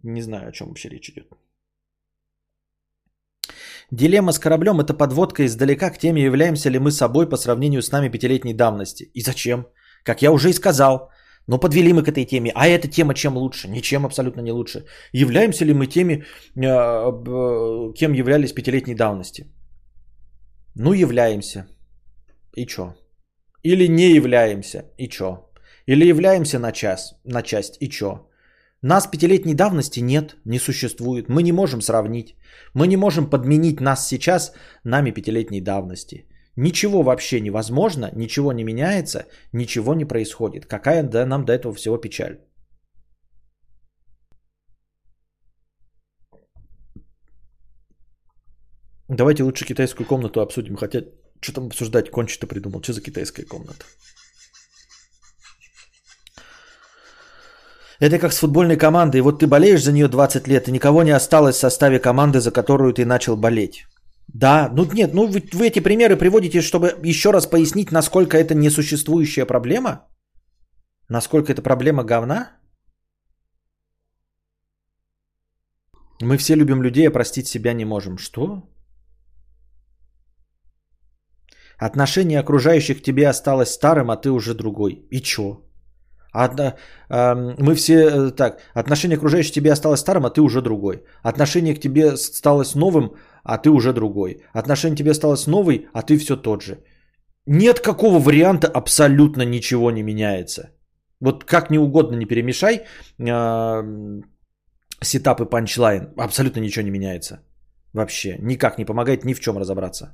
Не знаю, о чем вообще речь идет. Дилемма с кораблем – это подводка издалека к теме, являемся ли мы собой по сравнению с нами пятилетней давности. И зачем? Как я уже и сказал, но подвели мы к этой теме. А эта тема чем лучше? Ничем абсолютно не лучше. Являемся ли мы теми, э, кем являлись пятилетней давности? Ну, являемся. И чё? Или не являемся? И чё? Или являемся на час, на часть? И чё? Нас пятилетней давности нет, не существует. Мы не можем сравнить. Мы не можем подменить нас сейчас нами пятилетней давности. Ничего вообще невозможно, ничего не меняется, ничего не происходит. Какая да, нам до этого всего печаль? Давайте лучше китайскую комнату обсудим. Хотя, что там обсуждать, кончито придумал. Что за китайская комната? Это как с футбольной командой. Вот ты болеешь за нее 20 лет, и никого не осталось в составе команды, за которую ты начал болеть. Да, ну нет, ну вы, вы эти примеры приводите, чтобы еще раз пояснить, насколько это несуществующая проблема? Насколько это проблема говна? Мы все любим людей, а простить себя не можем. Что? Отношение окружающих к тебе осталось старым, а ты уже другой. И чё? Одна, э, мы все э, так, отношение к окружающим тебе осталось старым, а ты уже другой. Отношение к тебе сталось новым, а ты уже другой. Отношение к тебе осталось новый, а ты все тот же. Нет какого варианта абсолютно ничего не меняется. Вот как ни угодно не перемешай, э, сетап и панчлайн. Абсолютно ничего не меняется. Вообще. Никак не помогает ни в чем разобраться.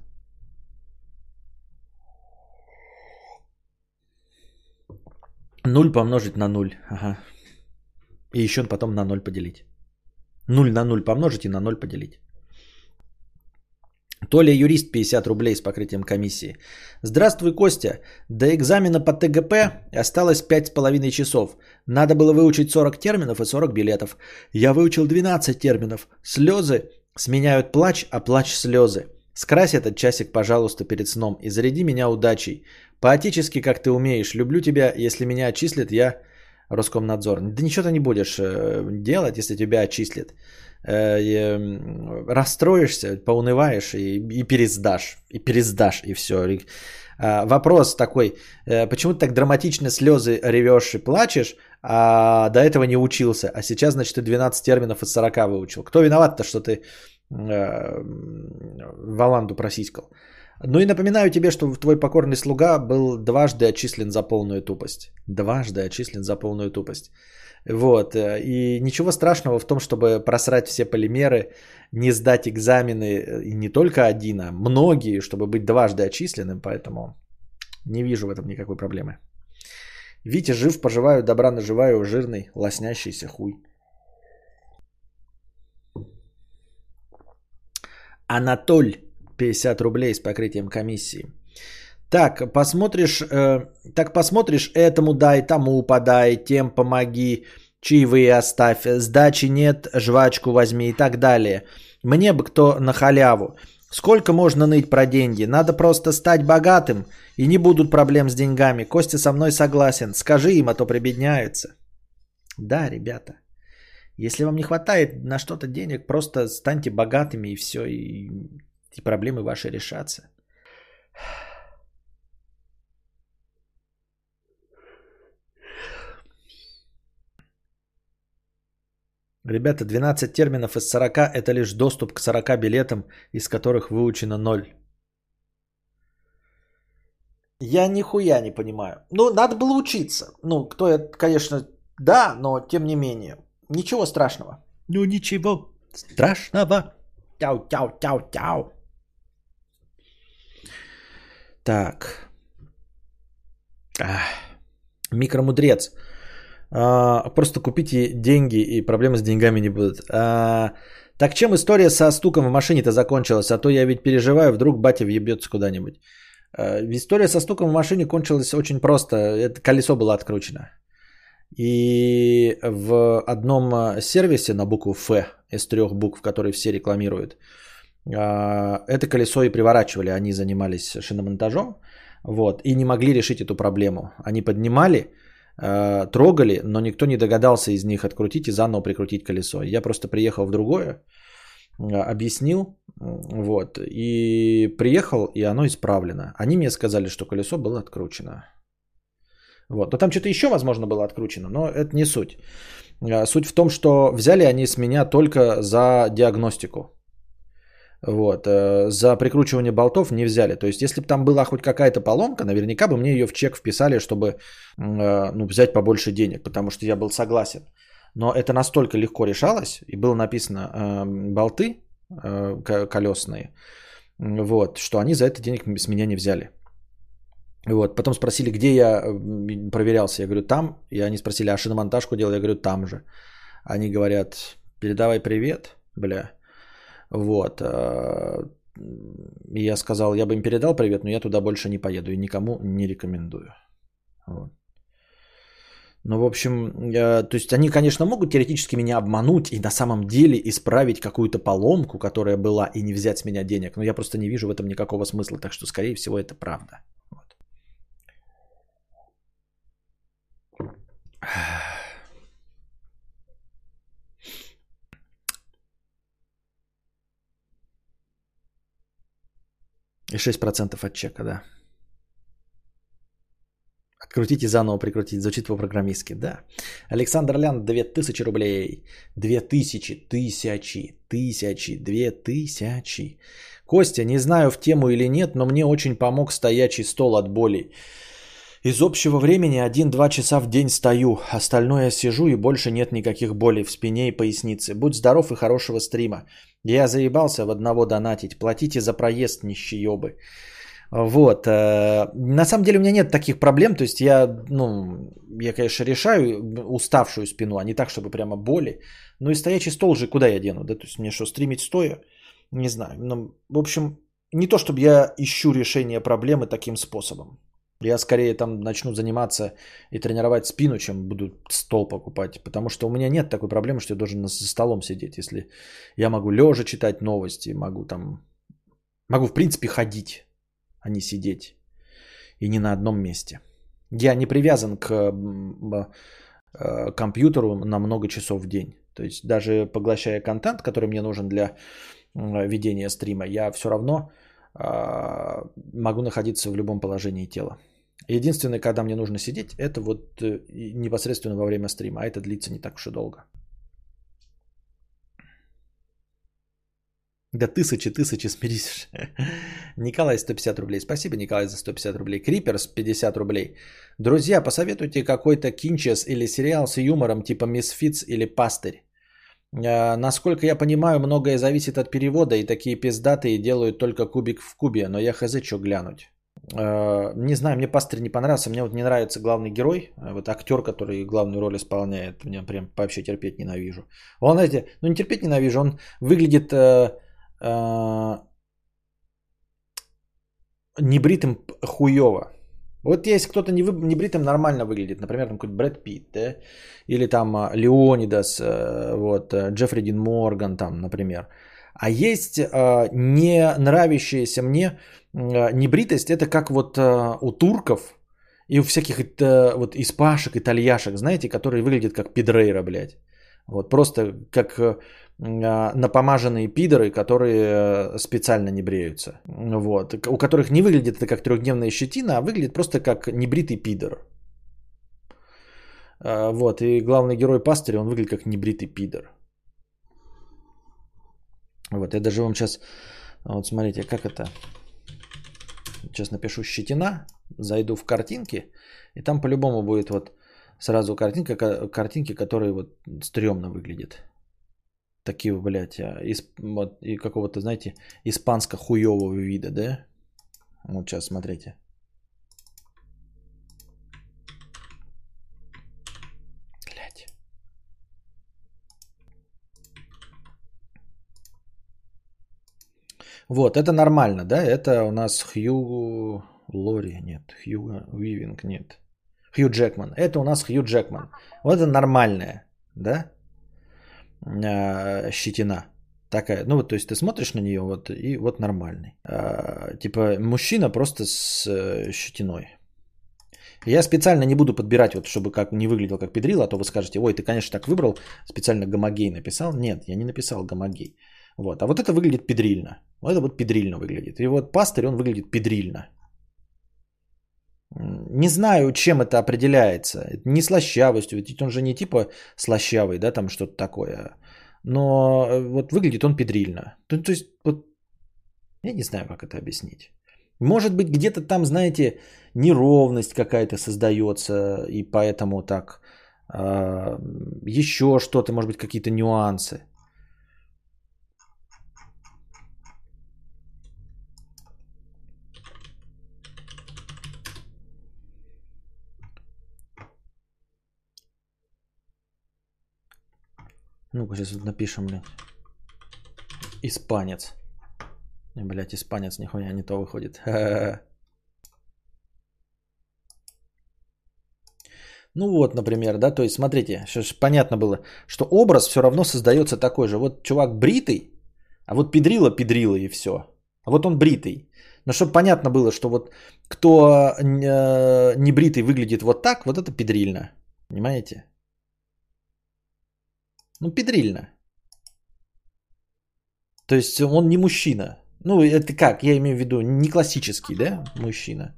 Нуль помножить на нуль. Ага. И еще потом на ноль поделить. Нуль на нуль помножить и на ноль поделить. Толя юрист 50 рублей с покрытием комиссии. Здравствуй, Костя. До экзамена по ТГП осталось 5,5 часов. Надо было выучить 40 терминов и 40 билетов. Я выучил 12 терминов. Слезы сменяют плач, а плач слезы. Скрась этот часик, пожалуйста, перед сном и заряди меня удачей. Поотечески, как ты умеешь. Люблю тебя. Если меня отчислят, я Роскомнадзор. Да ничего ты не будешь э, делать, если тебя отчислят. Э, расстроишься, поунываешь и, и пересдашь. И пересдашь, и все. А, вопрос такой, э, почему ты так драматично слезы ревешь и плачешь, а до этого не учился, а сейчас, значит, ты 12 терминов из 40 выучил. Кто виноват-то, что ты Валанду просиськал? Ну и напоминаю тебе, что твой покорный слуга был дважды отчислен за полную тупость. Дважды отчислен за полную тупость. Вот. Э, и ничего страшного в том, чтобы просрать все полимеры, не сдать экзамены, э, не только один, а многие, чтобы быть дважды отчисленным, поэтому не вижу в этом никакой проблемы. Витя жив, поживаю, добра наживаю, жирный, лоснящийся хуй. Анатоль, 50 рублей с покрытием комиссии. Так, посмотришь, э, так посмотришь, этому дай, тому подай, тем помоги, чаевые оставь, сдачи нет, жвачку возьми и так далее. Мне бы кто на халяву. Сколько можно ныть про деньги? Надо просто стать богатым, и не будут проблем с деньгами. Костя со мной согласен. Скажи им, а то прибедняются. Да, ребята. Если вам не хватает на что-то денег, просто станьте богатыми и все, и, и проблемы ваши решатся. Ребята, 12 терминов из 40 – это лишь доступ к 40 билетам, из которых выучено 0. Я нихуя не понимаю. Ну, надо было учиться. Ну, кто я, конечно, да, но тем не менее. Ничего страшного. Ну, ничего страшного. Тяу, тяу, тяу, тяу. Так. Ах. Микромудрец. А, просто купите деньги и проблемы с деньгами не будут. А, так чем история со стуком в машине-то закончилась? А то я ведь переживаю, вдруг батя въебется куда-нибудь. А, история со стуком в машине кончилась очень просто. Это колесо было откручено. И в одном сервисе на букву Ф из трех букв, которые все рекламируют, это колесо и приворачивали. Они занимались шиномонтажом вот, и не могли решить эту проблему. Они поднимали, Э, трогали, но никто не догадался из них открутить и заново прикрутить колесо. Я просто приехал в другое, объяснил, вот, и приехал, и оно исправлено. Они мне сказали, что колесо было откручено. Вот. Но там что-то еще, возможно, было откручено, но это не суть. Э, суть в том, что взяли они с меня только за диагностику. Вот. Э, за прикручивание болтов не взяли. То есть, если бы там была хоть какая-то поломка, наверняка бы мне ее в чек вписали, чтобы э, ну, взять побольше денег, потому что я был согласен. Но это настолько легко решалось, и было написано э, болты колесные, вот, что они за это денег с меня не взяли. Вот, потом спросили, где я проверялся. Я говорю, там. И они спросили, а шиномонтажку делал? Я говорю, там же. Они говорят, передавай привет, бля. Вот. Э, я сказал, я бы им передал привет, но я туда больше не поеду и никому не рекомендую. Вот. Ну, в общем, э, то есть они, конечно, могут теоретически меня обмануть и на самом деле исправить какую-то поломку, которая была, и не взять с меня денег. Но я просто не вижу в этом никакого смысла, так что, скорее всего, это правда. Вот. И 6% от чека, да. Открутить и заново прикрутить. Звучит по-программистски, да. Александр Лян, 2000 рублей. 2000, тысячи, тысячи, две тысячи. Костя, не знаю в тему или нет, но мне очень помог стоячий стол от боли. Из общего времени 1-2 часа в день стою, остальное сижу и больше нет никаких болей в спине и пояснице. Будь здоров и хорошего стрима. Я заебался в одного донатить. Платите за проезд, нищеёбы. Вот. Э, на самом деле у меня нет таких проблем. То есть я, ну, я, конечно, решаю уставшую спину, а не так, чтобы прямо боли. Ну и стоячий стол же куда я дену? Да? То есть мне что, стримить стоя? Не знаю. Ну, в общем, не то, чтобы я ищу решение проблемы таким способом. Я скорее там начну заниматься и тренировать спину, чем буду стол покупать. Потому что у меня нет такой проблемы, что я должен за столом сидеть. Если я могу лежа читать новости, могу там... Могу, в принципе, ходить, а не сидеть. И не на одном месте. Я не привязан к э, компьютеру на много часов в день. То есть даже поглощая контент, который мне нужен для ведения стрима, я все равно а, могу находиться в любом положении тела. Единственное, когда мне нужно сидеть, это вот э, непосредственно во время стрима, а это длится не так уж и долго. Да тысячи, тысячи смирись. [LAUGHS] Николай 150 рублей. Спасибо, Николай, за 150 рублей. Криперс 50 рублей. Друзья, посоветуйте какой-то кинчес или сериал с юмором типа Мисфиц или Пастырь. А, насколько я понимаю, многое зависит от перевода, и такие пиздатые делают только кубик в кубе, но я хз, что глянуть. А, не знаю, мне пастырь не понравился, мне вот не нравится главный герой, а вот актер, который главную роль исполняет, меня прям вообще терпеть ненавижу. Он, знаете, ну не терпеть ненавижу, он выглядит э, э, небритым хуево. Вот если кто-то не, вы, не бритым нормально выглядит, например, там какой-то Брэд Питт, да? или там а, Леонидас, э, вот, э, Джеффри Дин Морган там, например. А есть э, не нравящаяся мне э, небритость, это как вот э, у турков и у всяких э, вот испашек, итальяшек, знаете, которые выглядят как пидрейра, блядь. Вот просто как э, а, напомаженные пидоры, которые э, специально не бреются. Вот. У которых не выглядит это как трехдневная щетина, а выглядит просто как небритый пидор. А, вот. И главный герой пастыря, он выглядит как небритый пидор. Вот. Я даже вам сейчас... Вот смотрите, как это... Сейчас напишу щетина, зайду в картинки, и там по-любому будет вот сразу картинка, картинки, которые вот стрёмно выглядят такие, блядь, а, из, вот, и какого-то, знаете, испанско-хуевого вида, да? Вот сейчас смотрите. Вот, это нормально, да? Это у нас Хью Лори, нет, Хью Вивинг, нет. Хью Джекман. Это у нас Хью Джекман. Вот это нормальное, да? э, щетина. Такая, ну вот, то есть ты смотришь на нее, вот, и вот нормальный. Э, типа мужчина просто с э, щетиной. Я специально не буду подбирать, вот, чтобы как не выглядел как педрил, а то вы скажете, ой, ты, конечно, так выбрал, специально гомогей написал. Нет, я не написал гомогей. Вот. А вот это выглядит педрильно. Вот это вот педрильно выглядит. И вот пастырь, он выглядит педрильно. Не знаю, чем это определяется. Не слащавостью, ведь он же не типа слащавый, да, там что-то такое. Но э, вот выглядит он педрильно. То, то есть, вот, я не знаю, как это объяснить. Может быть, где-то там, знаете, неровность какая-то создается, и поэтому так э, еще что-то, может быть, какие-то нюансы. Ну-ка, сейчас вот напишем, блядь. Испанец. Не, блядь, испанец, нихуя не то выходит. [LAUGHS] Ну вот, например, да, то есть смотрите, сейчас понятно было, что образ все равно создается такой же. Вот чувак бритый, а вот педрила педрила и все. А вот он бритый. Но чтобы понятно было, что вот кто э, не бритый выглядит вот так, вот это педрильно. Понимаете? Ну, педрильно. То есть он не мужчина. Ну, это как? Я имею в виду не классический, да, мужчина.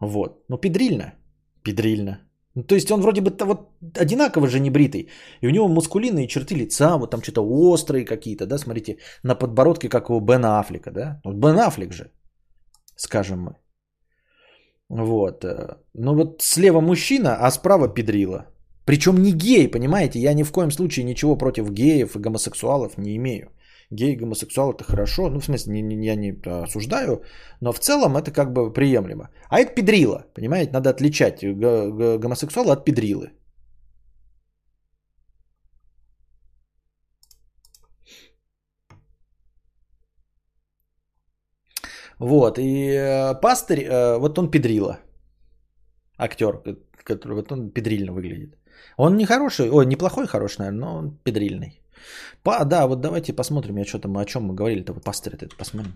Вот. Ну, педрильно. Педрильно. Ну, то есть он вроде бы вот одинаково же не бритый. И у него мускулинные черты лица, вот там что-то острые какие-то, да, смотрите, на подбородке, как у Бена Аффлека, да. Вот Бен Аффлек же, скажем мы. Вот. Ну вот слева мужчина, а справа педрила. Причем не гей, понимаете? Я ни в коем случае ничего против геев и гомосексуалов не имею. Гей и гомосексуал это хорошо. Ну, в смысле, не, не, я не осуждаю, но в целом это как бы приемлемо. А это педрила, понимаете? Надо отличать гомосексуала от педрилы. Вот, и э, пастырь, э, вот он педрила. Актер, который вот он педрильно выглядит. Он не хороший, ой, неплохой, хороший, наверное, но он педрильный. Па, да, вот давайте посмотрим, я что там, о чем мы говорили-то, вот пастырь это посмотрим.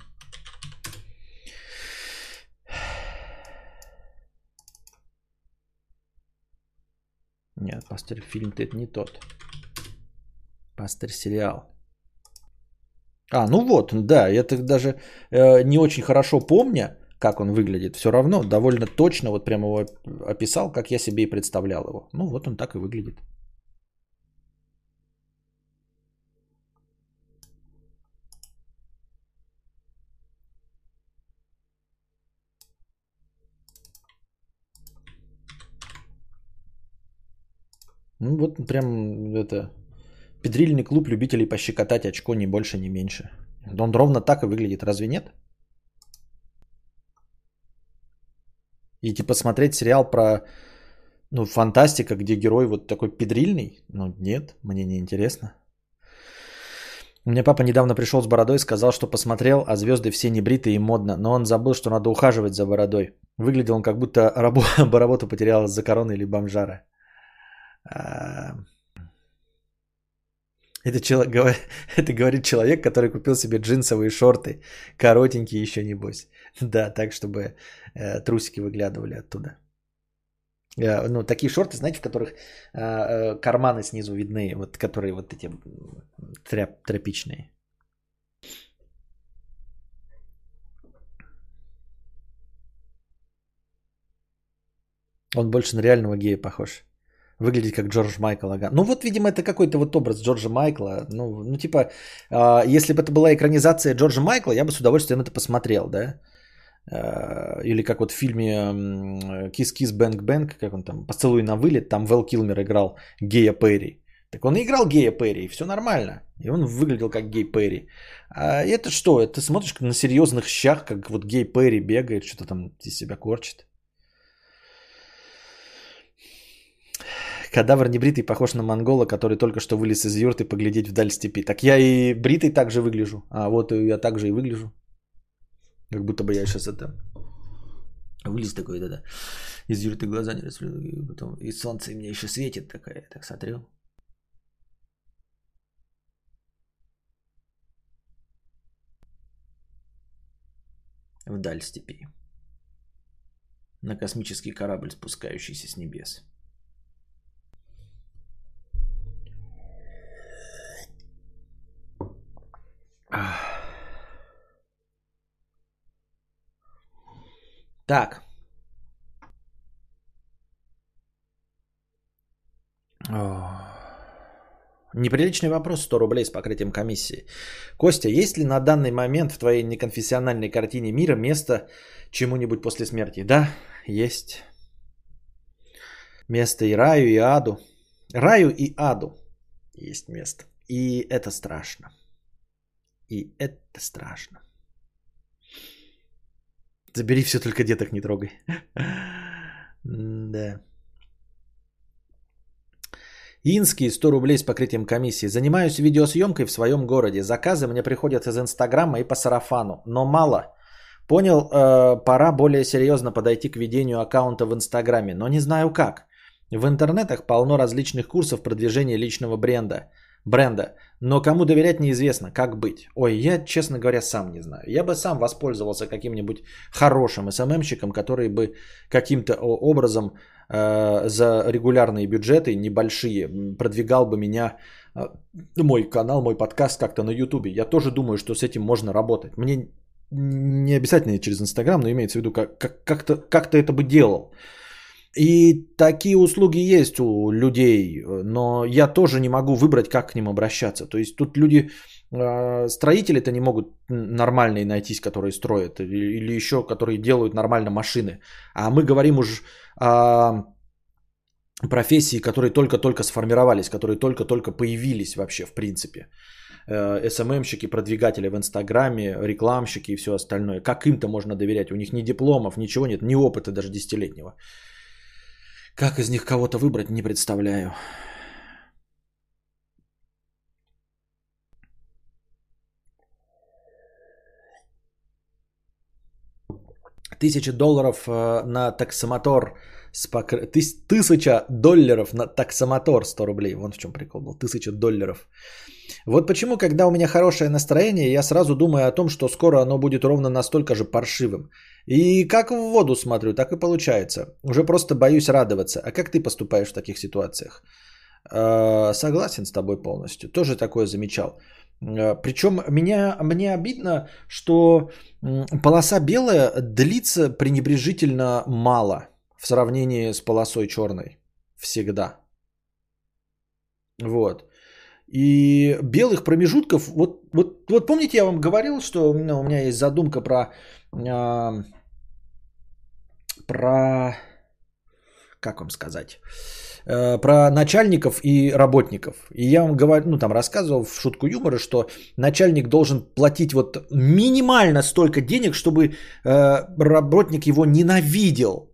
Нет, пастырь фильм-то это не тот. Пастырь сериал. А, ну вот, да, я так даже э, не очень хорошо помню, как он выглядит. Все равно довольно точно вот прямо его описал, как я себе и представлял его. Ну вот он так и выглядит. Ну вот прям это Педрильный клуб любителей пощекотать очко ни больше, ни меньше. Он ровно так и выглядит, разве нет? И типа смотреть сериал про ну, фантастика, где герой вот такой педрильный? Ну, нет, мне не интересно. У меня папа недавно пришел с бородой и сказал, что посмотрел, а звезды все не бритые и модно, но он забыл, что надо ухаживать за бородой. Выглядел он как будто [LAUGHS] работу потерял из-за короны или бомжара. А, это, человек, [LAUGHS] это говорит человек, который купил себе джинсовые шорты, коротенькие еще небось. [LAUGHS] Да, так, чтобы трусики выглядывали оттуда. Э, ну, такие шорты, знаете, в которых э, э, карманы снизу видны, вот которые вот эти тряп, тряпичные. Он больше на реального гея похож. Выглядит как Джордж Майкл. Ну вот, видимо, это какой-то вот образ Джорджа Майкла. Ну, ну типа, э, если бы это была экранизация Джорджа Майкла, я бы с удовольствием это посмотрел, да? Э, или как вот в фильме Bang Bang, как он там, «Поцелуй на вылет», там Вэл Килмер играл гея Перри. Так он и играл гея Перри, все нормально. И он выглядел как гей Перри. А это что? Это смотришь на серьезных щах, как вот гей Перри бегает, что-то там из себя корчит. Кадавр не бритый похож на монгола, который только что вылез из юрты поглядеть вдаль степи. Так я и бритый также выгляжу. А вот я также и выгляжу. Как будто бы я сейчас это... Вылез такой, да-да. Из юрты глаза не рассмотрел. Потом и солнце мне еще светит такая. Так смотрел. Вдаль степи. На космический корабль, спускающийся с небес. Так. Неприличный вопрос, 100 рублей с покрытием комиссии. Костя, есть ли на данный момент в твоей неконфессиональной картине мира место чему-нибудь после смерти? Да, есть. Место и раю, и аду. Раю и аду есть место. И это страшно. И это страшно. Забери все, только деток не трогай. Да. Инский 100 рублей с покрытием комиссии. Занимаюсь видеосъемкой в своем городе. Заказы мне приходят из Инстаграма и по сарафану. Но мало. Понял, э, пора более серьезно подойти к ведению аккаунта в Инстаграме. Но не знаю как. В интернетах полно различных курсов продвижения личного бренда бренда. Но кому доверять неизвестно, как быть. Ой, я, честно говоря, сам не знаю. Я бы сам воспользовался каким-нибудь хорошим СММщиком, который бы каким-то образом э, за регулярные бюджеты, небольшие, продвигал бы меня, э, мой канал, мой подкаст как-то на Ютубе. Я тоже думаю, что с этим можно работать. Мне не обязательно через Инстаграм, но имеется в виду, как, как, как-то, как-то это бы делал. И такие услуги есть у людей, но я тоже не могу выбрать, как к ним обращаться. То есть тут люди э, строители-то не могут нормальные найтись, которые строят, или, еще которые делают нормально машины. А мы говорим уже о профессии, которые только-только сформировались, которые только-только появились вообще в принципе. Э, СММщики, продвигатели в Инстаграме, рекламщики и все остальное. Как им-то можно доверять? У них ни дипломов, ничего нет, ни опыта даже десятилетнего. Как из них кого-то выбрать, не представляю. Тысяча долларов э, на таксомотор с покр... Тыс... Тысяча долларов на таксомотор 100 рублей. Вон в чем прикол был. Тысяча долларов. Вот почему, когда у меня хорошее настроение, я сразу думаю о том, что скоро оно будет ровно настолько же паршивым. И как в воду смотрю, так и получается. Уже просто боюсь радоваться. А как ты поступаешь в таких ситуациях? Э, согласен с тобой полностью. Тоже такое замечал. Э, Причем меня, мне обидно, что полоса белая длится пренебрежительно мало в сравнении с полосой черной. Всегда. Вот. И белых промежутков, вот, вот, вот помните, я вам говорил, что ну, у меня есть задумка про, э, про, как вам сказать, э, про начальников и работников. И я вам говорю, ну там рассказывал в шутку юмора, что начальник должен платить вот минимально столько денег, чтобы э, работник его ненавидел.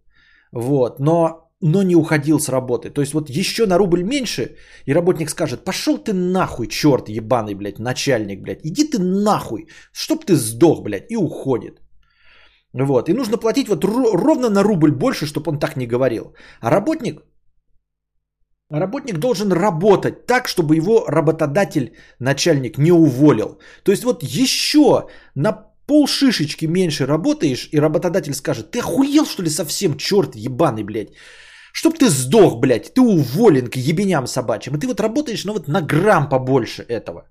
Вот, но но не уходил с работы. То есть вот еще на рубль меньше, и работник скажет, пошел ты нахуй, черт ебаный, блядь, начальник, блядь, иди ты нахуй, чтоб ты сдох, блядь, и уходит. Вот, и нужно платить вот ровно на рубль больше, чтобы он так не говорил. А работник, работник должен работать так, чтобы его работодатель, начальник не уволил. То есть вот еще на пол шишечки меньше работаешь, и работодатель скажет, ты охуел что ли совсем, черт ебаный, блядь. Чтоб ты сдох, блядь, ты уволен к ебеням собачьим. И ты вот работаешь, ну вот на грамм побольше этого.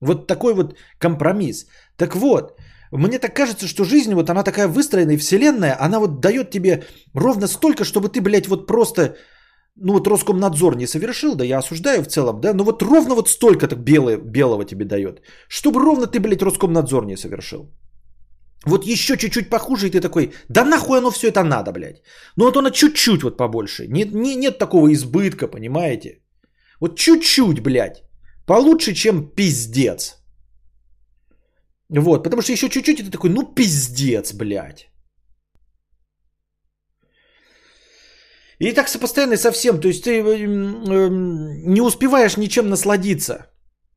Вот такой вот компромисс. Так вот, мне так кажется, что жизнь, вот она такая выстроенная, вселенная, она вот дает тебе ровно столько, чтобы ты, блядь, вот просто, ну вот Роскомнадзор не совершил, да я осуждаю в целом, да, но вот ровно вот столько так белое, белого тебе дает, чтобы ровно ты, блядь, Роскомнадзор не совершил. Вот еще чуть-чуть похуже, и ты такой, да нахуй оно все это надо, блядь. Ну вот оно чуть-чуть вот побольше. Нет, не, нет такого избытка, понимаете? Вот чуть-чуть, блядь. Получше, чем пиздец. Вот, потому что еще чуть-чуть, и ты такой, ну пиздец, блядь. И так постоянно совсем, то есть ты э, э, не успеваешь ничем насладиться.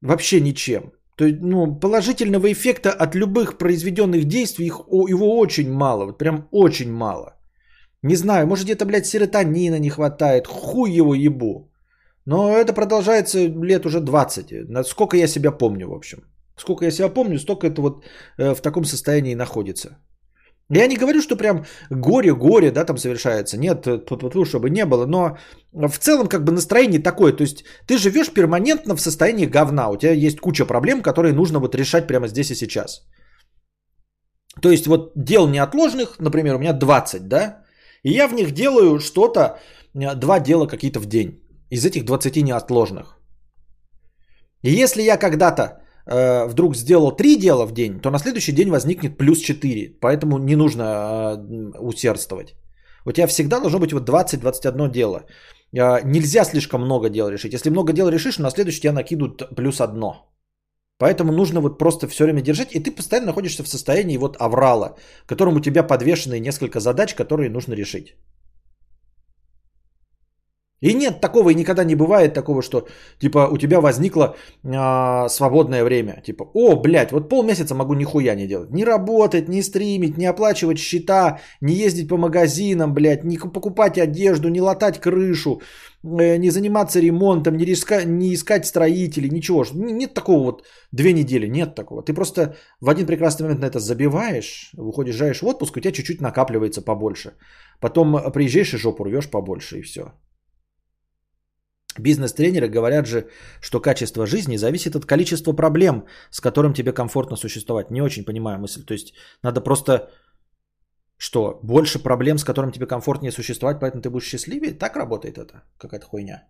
Вообще ничем. То есть, ну, положительного эффекта от любых произведенных действий их, его очень мало, вот прям очень мало. Не знаю, может где-то, блядь, серотонина не хватает, хуй его ебу. Но это продолжается лет уже 20, сколько я себя помню, в общем. Сколько я себя помню, столько это вот э, в таком состоянии находится. Я не говорю, что прям горе-горе, да, там совершается. Нет, э, чтобы не было. Но в целом как бы настроение такое. То есть ты живешь перманентно в состоянии говна. У тебя есть куча проблем, которые нужно вот решать прямо здесь и сейчас. То есть вот дел неотложных, например, у меня 20, да, и я в них делаю что-то, э, два дела какие-то в день. Из этих 20 неотложных. И если я когда-то Э, вдруг сделал 3 дела в день, то на следующий день возникнет плюс 4. Поэтому не нужно э, усердствовать. У тебя всегда должно быть вот 20-21 дело. Э, нельзя слишком много дел решить. Если много дел решишь, на следующий тебя накидут плюс одно. Поэтому нужно вот просто все время держать, и ты постоянно находишься в состоянии вот аврала, в котором у тебя подвешены несколько задач, которые нужно решить. И нет такого, и никогда не бывает такого, что типа у тебя возникло э, свободное время. Типа, о, блядь, вот полмесяца могу нихуя не делать. Не работать, не стримить, не оплачивать счета, не ездить по магазинам, блядь, не покупать одежду, не латать крышу, э, не заниматься ремонтом, не, риска, не искать строителей, ничего. Нет такого вот две недели, нет такого. Ты просто в один прекрасный момент на это забиваешь, выходишь, в отпуск, у тебя чуть-чуть накапливается побольше. Потом приезжаешь и жопу рвешь побольше, и все. Бизнес-тренеры говорят же, что качество жизни зависит от количества проблем, с которым тебе комфортно существовать. Не очень понимаю мысль. То есть надо просто что, больше проблем, с которым тебе комфортнее существовать, поэтому ты будешь счастливее? Так работает это? Какая-то хуйня.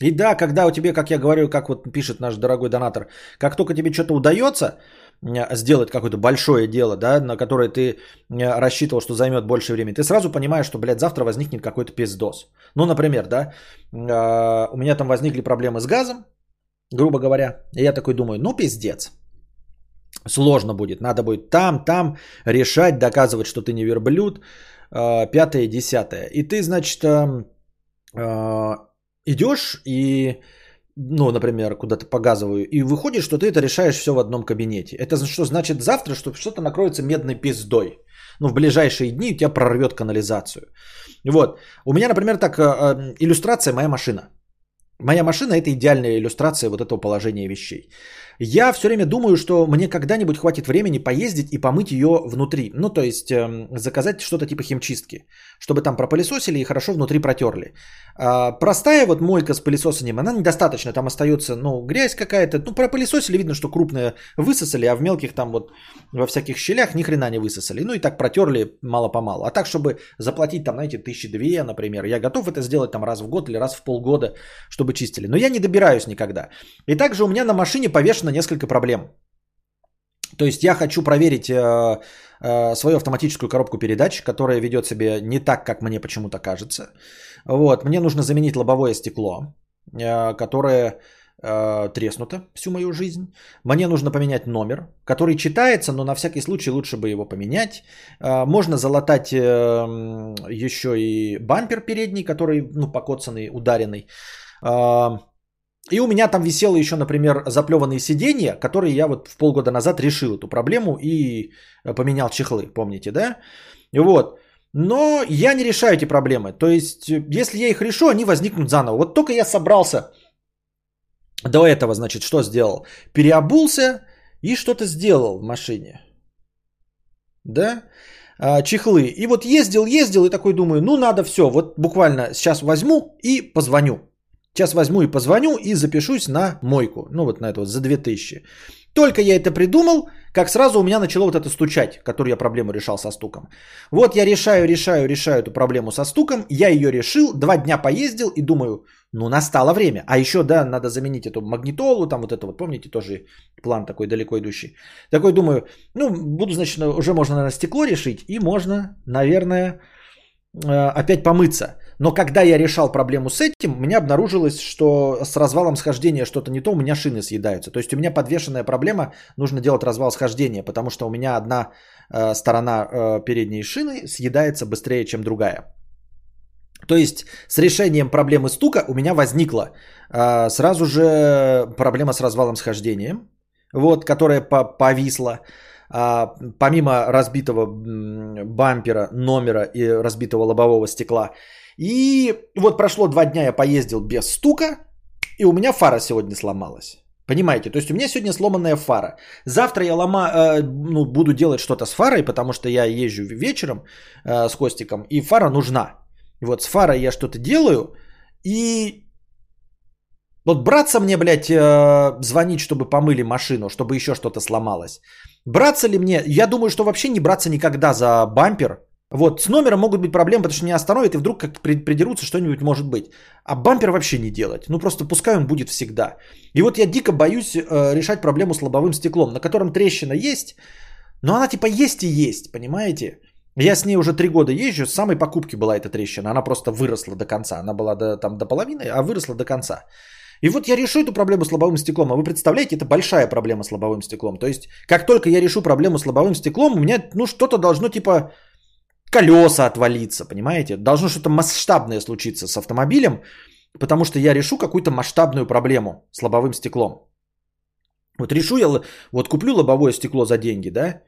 И да, когда у тебя, как я говорю, как вот пишет наш дорогой донатор, как только тебе что-то удается, сделать какое-то большое дело, да, на которое ты рассчитывал, что займет больше времени, ты сразу понимаешь, что, блядь, завтра возникнет какой-то пиздос. Ну, например, да, у меня там возникли проблемы с газом, грубо говоря, и я такой думаю, ну, пиздец, сложно будет, надо будет там, там решать, доказывать, что ты не верблюд, пятое, десятое. И ты, значит, идешь и, ну, например, куда-то показываю, и выходит, что ты это решаешь все в одном кабинете. Это что значит завтра, что что-то накроется медной пиздой. Ну, в ближайшие дни у тебя прорвет канализацию. Вот. У меня, например, так, э, э, иллюстрация моя машина. Моя машина это идеальная иллюстрация вот этого положения вещей. Я все время думаю, что мне когда-нибудь хватит времени поездить и помыть ее внутри. Ну, то есть э, заказать что-то типа химчистки, чтобы там пропылесосили и хорошо внутри протерли. А, простая вот мойка с пылесосанием, она недостаточно. Там остается, ну, грязь какая-то. Ну, пропылесосили, видно, что крупные высосали, а в мелких там вот во всяких щелях ни хрена не высосали. Ну, и так протерли мало-помалу. А так, чтобы заплатить там, знаете, тысячи две, например, я готов это сделать там раз в год или раз в полгода, чтобы чистили. Но я не добираюсь никогда. И также у меня на машине повешено на несколько проблем. То есть я хочу проверить э, э, свою автоматическую коробку передач, которая ведет себя не так, как мне почему-то кажется. Вот, мне нужно заменить лобовое стекло, э, которое э, треснуто всю мою жизнь. Мне нужно поменять номер, который читается, но на всякий случай лучше бы его поменять. Э, можно залатать э, еще и бампер передний, который ну, покоцанный, ударенный. И у меня там висело еще, например, заплеванные сиденья, которые я вот в полгода назад решил эту проблему и э, поменял чехлы, помните, да? Вот. Но я не решаю эти проблемы. То есть, э, если я их решу, они возникнут заново. Вот только я собрался до этого, значит, что сделал? Переобулся и что-то сделал в машине. Да? А, чехлы. И вот ездил, ездил и такой думаю, ну надо все, вот буквально сейчас возьму и позвоню. Сейчас возьму и позвоню и запишусь на мойку. Ну вот на это вот за 2000. Только я это придумал, как сразу у меня начало вот это стучать, которую я проблему решал со стуком. Вот я решаю, решаю, решаю эту проблему со стуком. Я ее решил, два дня поездил и думаю, ну настало время. А еще, да, надо заменить эту магнитолу, там вот это вот, помните, тоже план такой далеко идущий. Такой думаю, ну буду, значит, уже можно, наверное, стекло решить и можно, наверное, опять помыться. Но когда я решал проблему с этим, у меня обнаружилось, что с развалом схождения что-то не то, у меня шины съедаются. То есть у меня подвешенная проблема, нужно делать развал схождения, потому что у меня одна э, сторона э, передней шины съедается быстрее, чем другая. То есть с решением проблемы стука у меня возникла э, сразу же проблема с развалом схождения, вот, которая повисла. А, помимо разбитого бампера, номера и разбитого лобового стекла, и вот прошло два дня, я поездил без стука, и у меня фара сегодня сломалась. Понимаете, то есть у меня сегодня сломанная фара. Завтра я лома, э, ну, буду делать что-то с фарой, потому что я езжу вечером э, с Костиком, и фара нужна. И вот с фарой я что-то делаю, и вот браться мне, блядь, э, звонить, чтобы помыли машину, чтобы еще что-то сломалось. Браться ли мне? Я думаю, что вообще не браться никогда за бампер, вот, с номером могут быть проблемы, потому что не остановит, и вдруг как придерутся, что-нибудь может быть. А бампер вообще не делать. Ну, просто пускай он будет всегда. И вот я дико боюсь э, решать проблему с лобовым стеклом, на котором трещина есть, но она типа есть и есть, понимаете? Я с ней уже три года езжу, с самой покупки была эта трещина, она просто выросла до конца. Она была до, там до половины, а выросла до конца. И вот я решу эту проблему с лобовым стеклом, а вы представляете, это большая проблема с лобовым стеклом. То есть, как только я решу проблему с лобовым стеклом, у меня, ну, что-то должно типа колеса отвалиться, понимаете? Должно что-то масштабное случиться с автомобилем, потому что я решу какую-то масштабную проблему с лобовым стеклом. Вот решу я, вот куплю лобовое стекло за деньги, да?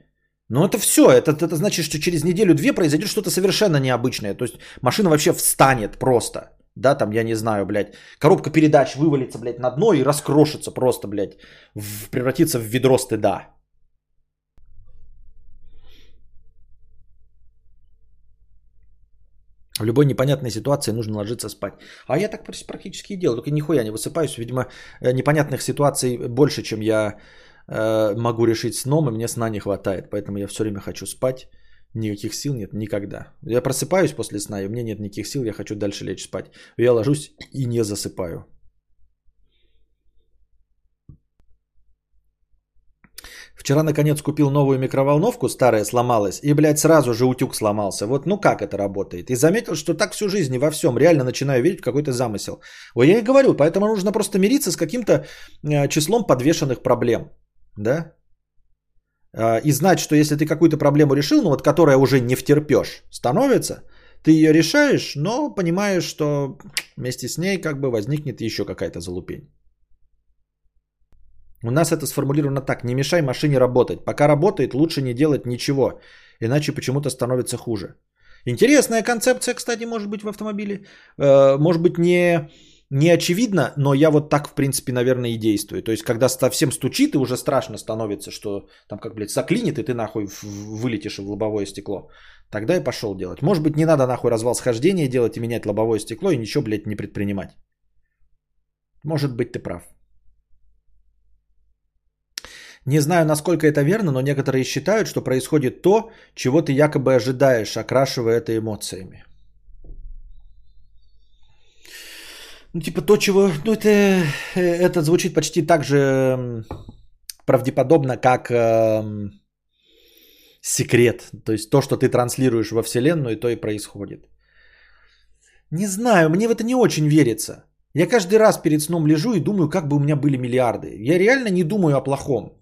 Но это все, это, это значит, что через неделю-две произойдет что-то совершенно необычное. То есть машина вообще встанет просто. Да, там, я не знаю, блядь, коробка передач вывалится, блядь, на дно и раскрошится просто, блядь, в, превратится в ведро стыда. В любой непонятной ситуации нужно ложиться спать. А я так практически и делаю, только нихуя не высыпаюсь. Видимо, э, непонятных ситуаций больше, чем я э, могу решить сном, и мне сна не хватает. Поэтому я все время хочу спать никаких сил нет никогда. Я просыпаюсь после сна, и у меня нет никаких сил, я хочу дальше лечь спать. Я ложусь и не засыпаю. Вчера, наконец, купил новую микроволновку, старая сломалась, и, блядь, сразу же утюг сломался. Вот ну как это работает? И заметил, что так всю жизнь и во всем реально начинаю видеть какой-то замысел. Вот я и говорю, поэтому нужно просто мириться с каким-то э, числом подвешенных проблем. Да? Э, и знать, что если ты какую-то проблему решил, ну вот которая уже не втерпешь, становится, ты ее решаешь, но понимаешь, что вместе с ней как бы возникнет еще какая-то залупень. У нас это сформулировано так. Не мешай машине работать. Пока работает, лучше не делать ничего. Иначе почему-то становится хуже. Интересная концепция, кстати, может быть в автомобиле. Э, может быть не, не очевидно, но я вот так, в принципе, наверное, и действую. То есть, когда совсем стучит и уже страшно становится, что там как, блядь, заклинит, и ты нахуй вылетишь в лобовое стекло. Тогда и пошел делать. Может быть, не надо нахуй развал схождения делать и менять лобовое стекло и ничего, блядь, не предпринимать. Может быть, ты прав. Не знаю, насколько это верно, но некоторые считают, что происходит то, чего ты якобы ожидаешь, окрашивая это эмоциями. Ну, типа то, чего... Ну, это, э, это звучит почти так же правдеподобно, как э, секрет. То есть то, что ты транслируешь во Вселенную, то и происходит. Не знаю, мне в это не очень верится. Я каждый раз перед сном лежу и думаю, как бы у меня были миллиарды. Я реально не думаю о плохом.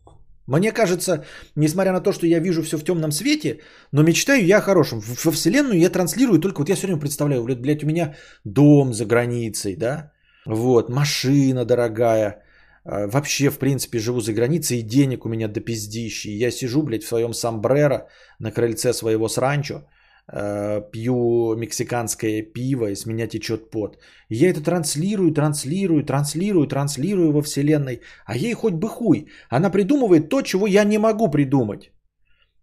Мне кажется, несмотря на то, что я вижу все в темном свете, но мечтаю я о хорошем. Во Вселенную я транслирую только, вот я все время представляю, блядь, у меня дом за границей, да, вот, машина дорогая, а, вообще, в принципе, живу за границей, и денег у меня до пиздищи. Я сижу, блядь, в своем сомбреро на крыльце своего сранчо, пью мексиканское пиво, и с меня течет пот. Я это транслирую, транслирую, транслирую, транслирую во Вселенной. А ей хоть бы хуй. Она придумывает то, чего я не могу придумать.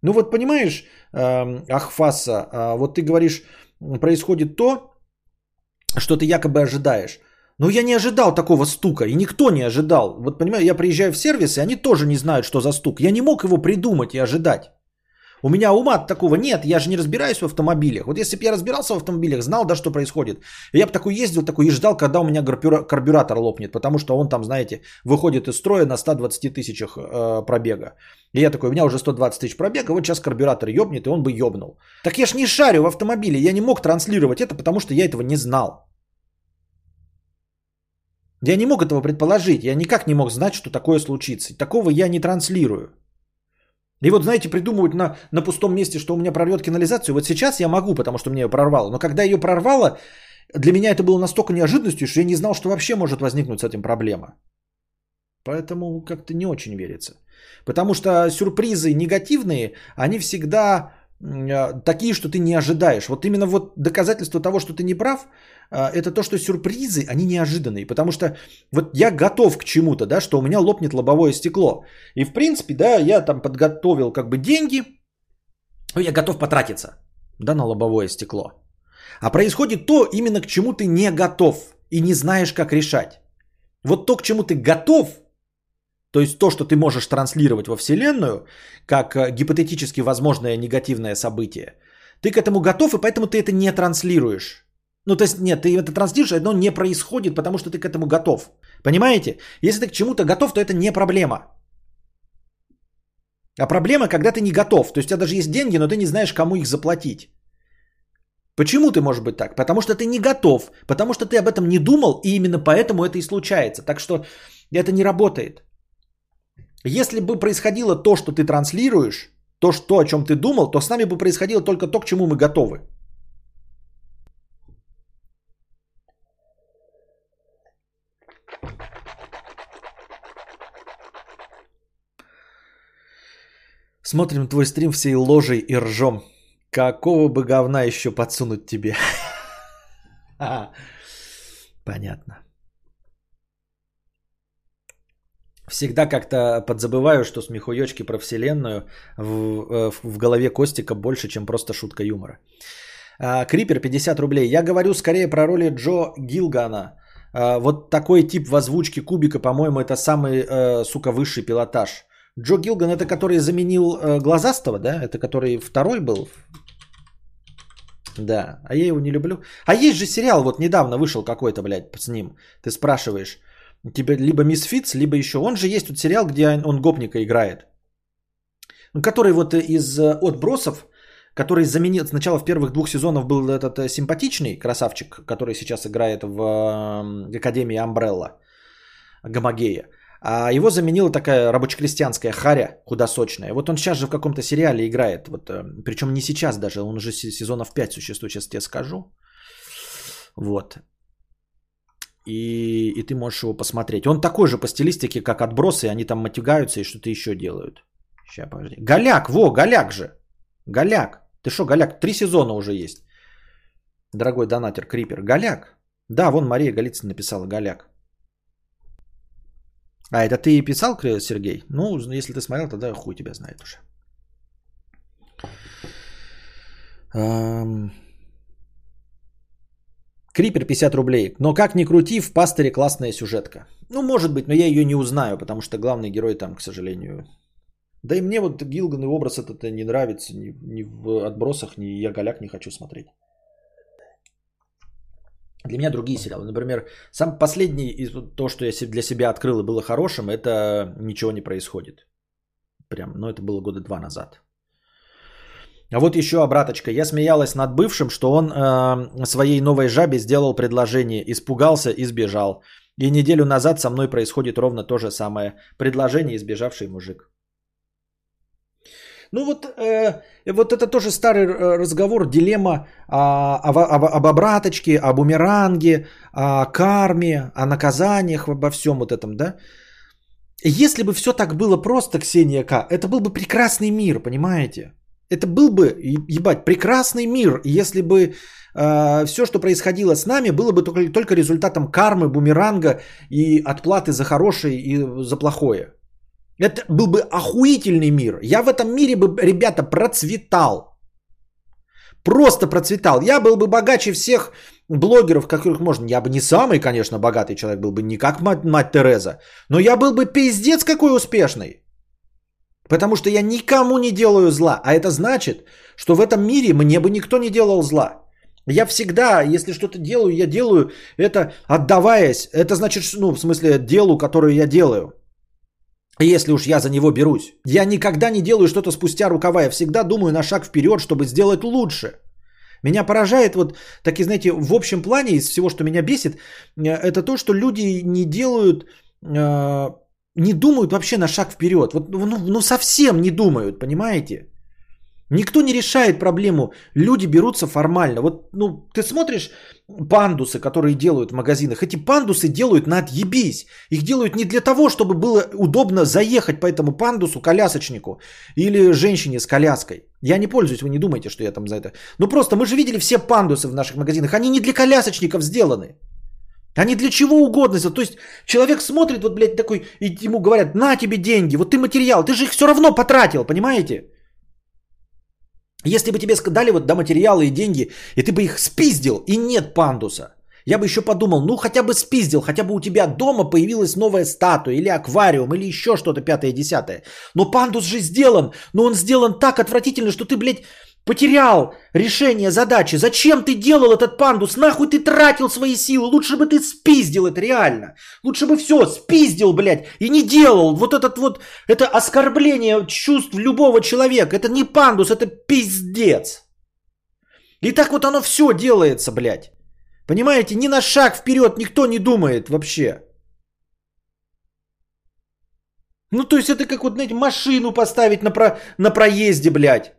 Ну вот понимаешь, эм, Ахфаса, э, вот ты говоришь, происходит то, что ты якобы ожидаешь. Но я не ожидал такого стука, и никто не ожидал. Вот понимаешь, я приезжаю в сервис, и они тоже не знают, что за стук. Я не мог его придумать и ожидать. У меня ума такого нет, я же не разбираюсь в автомобилях. Вот если бы я разбирался в автомобилях, знал, да, что происходит. Я бы такой ездил, такой и ждал, когда у меня карбюратор лопнет, потому что он там, знаете, выходит из строя на 120 тысячах э, пробега. И я такой, у меня уже 120 тысяч пробега, вот сейчас карбюратор ебнет, и он бы ебнул. Так я ж не шарю в автомобиле, я не мог транслировать это, потому что я этого не знал. Я не мог этого предположить, я никак не мог знать, что такое случится. Такого я не транслирую. И вот, знаете, придумывать на, на пустом месте, что у меня прорвет канализацию. Вот сейчас я могу, потому что мне ее прорвало. Но когда ее прорвало, для меня это было настолько неожиданностью, что я не знал, что вообще может возникнуть с этим проблема. Поэтому как-то не очень верится. Потому что сюрпризы негативные, они всегда такие, что ты не ожидаешь. Вот именно вот доказательство того, что ты не прав, а, это то, что сюрпризы, они неожиданные. Потому что вот я готов к чему-то, да, что у меня лопнет лобовое стекло. И в принципе, да, я там подготовил как бы деньги, ну, я готов потратиться, да, на лобовое стекло. А происходит то, именно к чему ты не готов и не знаешь, как решать. Вот то, к чему ты готов, то есть то, что ты можешь транслировать во Вселенную, как э, гипотетически возможное негативное событие, ты к этому готов, и поэтому ты это не транслируешь. Ну, то есть, нет, ты это транслируешь, но не происходит, потому что ты к этому готов. Понимаете? Если ты к чему-то готов, то это не проблема. А проблема, когда ты не готов. То есть, у тебя даже есть деньги, но ты не знаешь, кому их заплатить. Почему ты может быть так? Потому что ты не готов, потому что ты об этом не думал, и именно поэтому это и случается. Так что это не работает. Если бы происходило то, что ты транслируешь, то, что, о чем ты думал, то с нами бы происходило только то, к чему мы готовы. Смотрим твой стрим всей ложей и ржем. Какого бы говна еще подсунуть тебе? [LAUGHS] Понятно. Всегда как-то подзабываю, что смехуёчки про вселенную в, э, в, в голове Костика больше, чем просто шутка юмора. А, Крипер 50 рублей. Я говорю скорее про роли Джо Гилгана. А, вот такой тип в озвучке Кубика, по-моему, это самый, э, сука, высший пилотаж. Джо Гилган это который заменил э, Глазастого, да? Это который второй был? Да, а я его не люблю. А есть же сериал, вот недавно вышел какой-то, блядь, с ним. Ты спрашиваешь, тебе либо Мисс Фитц, либо еще. Он же есть тут сериал, где он гопника играет. который вот из э, отбросов, который заменил, сначала в первых двух сезонах был этот э, симпатичный красавчик, который сейчас играет в э, Академии Амбрелла, Гомогея. А его заменила такая рабоче-крестьянская харя худосочная. Вот он сейчас же в каком-то сериале играет. Вот, причем не сейчас даже, он уже сезонов 5 существует, сейчас тебе скажу. Вот. И, и ты можешь его посмотреть. Он такой же по стилистике, как отбросы, они там матюгаются и что-то еще делают. Сейчас, подожди. Голяк, во, голяк же. Голяк. Ты что, голяк? Три сезона уже есть. Дорогой донатер, Крипер. Голяк. Да, вон Мария Голицын написала голяк. А, это ты и писал, Сергей? Ну, если ты смотрел, тогда хуй тебя знает уже. Крипер 50 рублей. Но как ни крути, в пастыре классная сюжетка. Ну, может быть, но я ее не узнаю, потому что главный герой там, к сожалению. Да и мне вот Гилган и образ этот не нравится. Ни, ни в отбросах, ни я голяк не хочу смотреть. Для меня другие сериалы. Например, сам последний из то, что я для себя открыл и было хорошим, это ничего не происходит. Прям, ну это было года два назад. А вот еще обраточка. Я смеялась над бывшим, что он э, своей новой жабе сделал предложение, испугался и сбежал. И неделю назад со мной происходит ровно то же самое. Предложение избежавший мужик. Ну вот, э, вот это тоже старый э, разговор, дилемма а, об, об, об обраточке, о бумеранге, о карме, о наказаниях, обо всем вот этом, да? Если бы все так было просто, Ксения К., это был бы прекрасный мир, понимаете? Это был бы, ебать, прекрасный мир, если бы э, все, что происходило с нами, было бы только, только результатом кармы, бумеранга и отплаты за хорошее и за плохое. Это был бы охуительный мир. Я в этом мире бы, ребята, процветал. Просто процветал. Я был бы богаче всех блогеров, которых можно. Я бы не самый, конечно, богатый человек был бы, не как мать, мать Тереза. Но я был бы пиздец какой успешный. Потому что я никому не делаю зла. А это значит, что в этом мире мне бы никто не делал зла. Я всегда, если что-то делаю, я делаю это отдаваясь. Это значит, ну, в смысле, делу, которое я делаю. Если уж я за него берусь. Я никогда не делаю что-то спустя рукава. Я всегда думаю на шаг вперед, чтобы сделать лучше. Меня поражает вот, таки, знаете, в общем плане из всего, что меня бесит, э, это то, что люди не делают э, не думают вообще на шаг вперед. Вот, ну, ну, ну совсем не думают, понимаете? Никто не решает проблему. Люди берутся формально. Вот, ну, ты смотришь пандусы, которые делают в магазинах. Эти пандусы делают на отъебись. Их делают не для того, чтобы было удобно заехать по этому пандусу колясочнику или женщине с коляской. Я не пользуюсь, вы не думайте, что я там за это. Ну просто мы же видели все пандусы в наших магазинах. Они не для колясочников сделаны. Они для чего угодно. То есть человек смотрит, вот, блядь, такой, и ему говорят, на тебе деньги, вот ты материал, ты же их все равно потратил, понимаете? Если бы тебе дали вот, да, материалы и деньги, и ты бы их спиздил, и нет пандуса, я бы еще подумал, ну хотя бы спиздил, хотя бы у тебя дома появилась новая статуя или аквариум или еще что-то пятое-десятое. Но пандус же сделан, но он сделан так отвратительно, что ты, блядь, Потерял решение задачи. Зачем ты делал этот пандус? Нахуй ты тратил свои силы? Лучше бы ты спиздил это реально. Лучше бы все спиздил, блядь, и не делал. Вот этот вот, это оскорбление чувств любого человека. Это не пандус, это пиздец. И так вот оно все делается, блядь. Понимаете, ни на шаг вперед никто не думает вообще. Ну, то есть это как вот, знаете, машину поставить на, про, на проезде, блядь.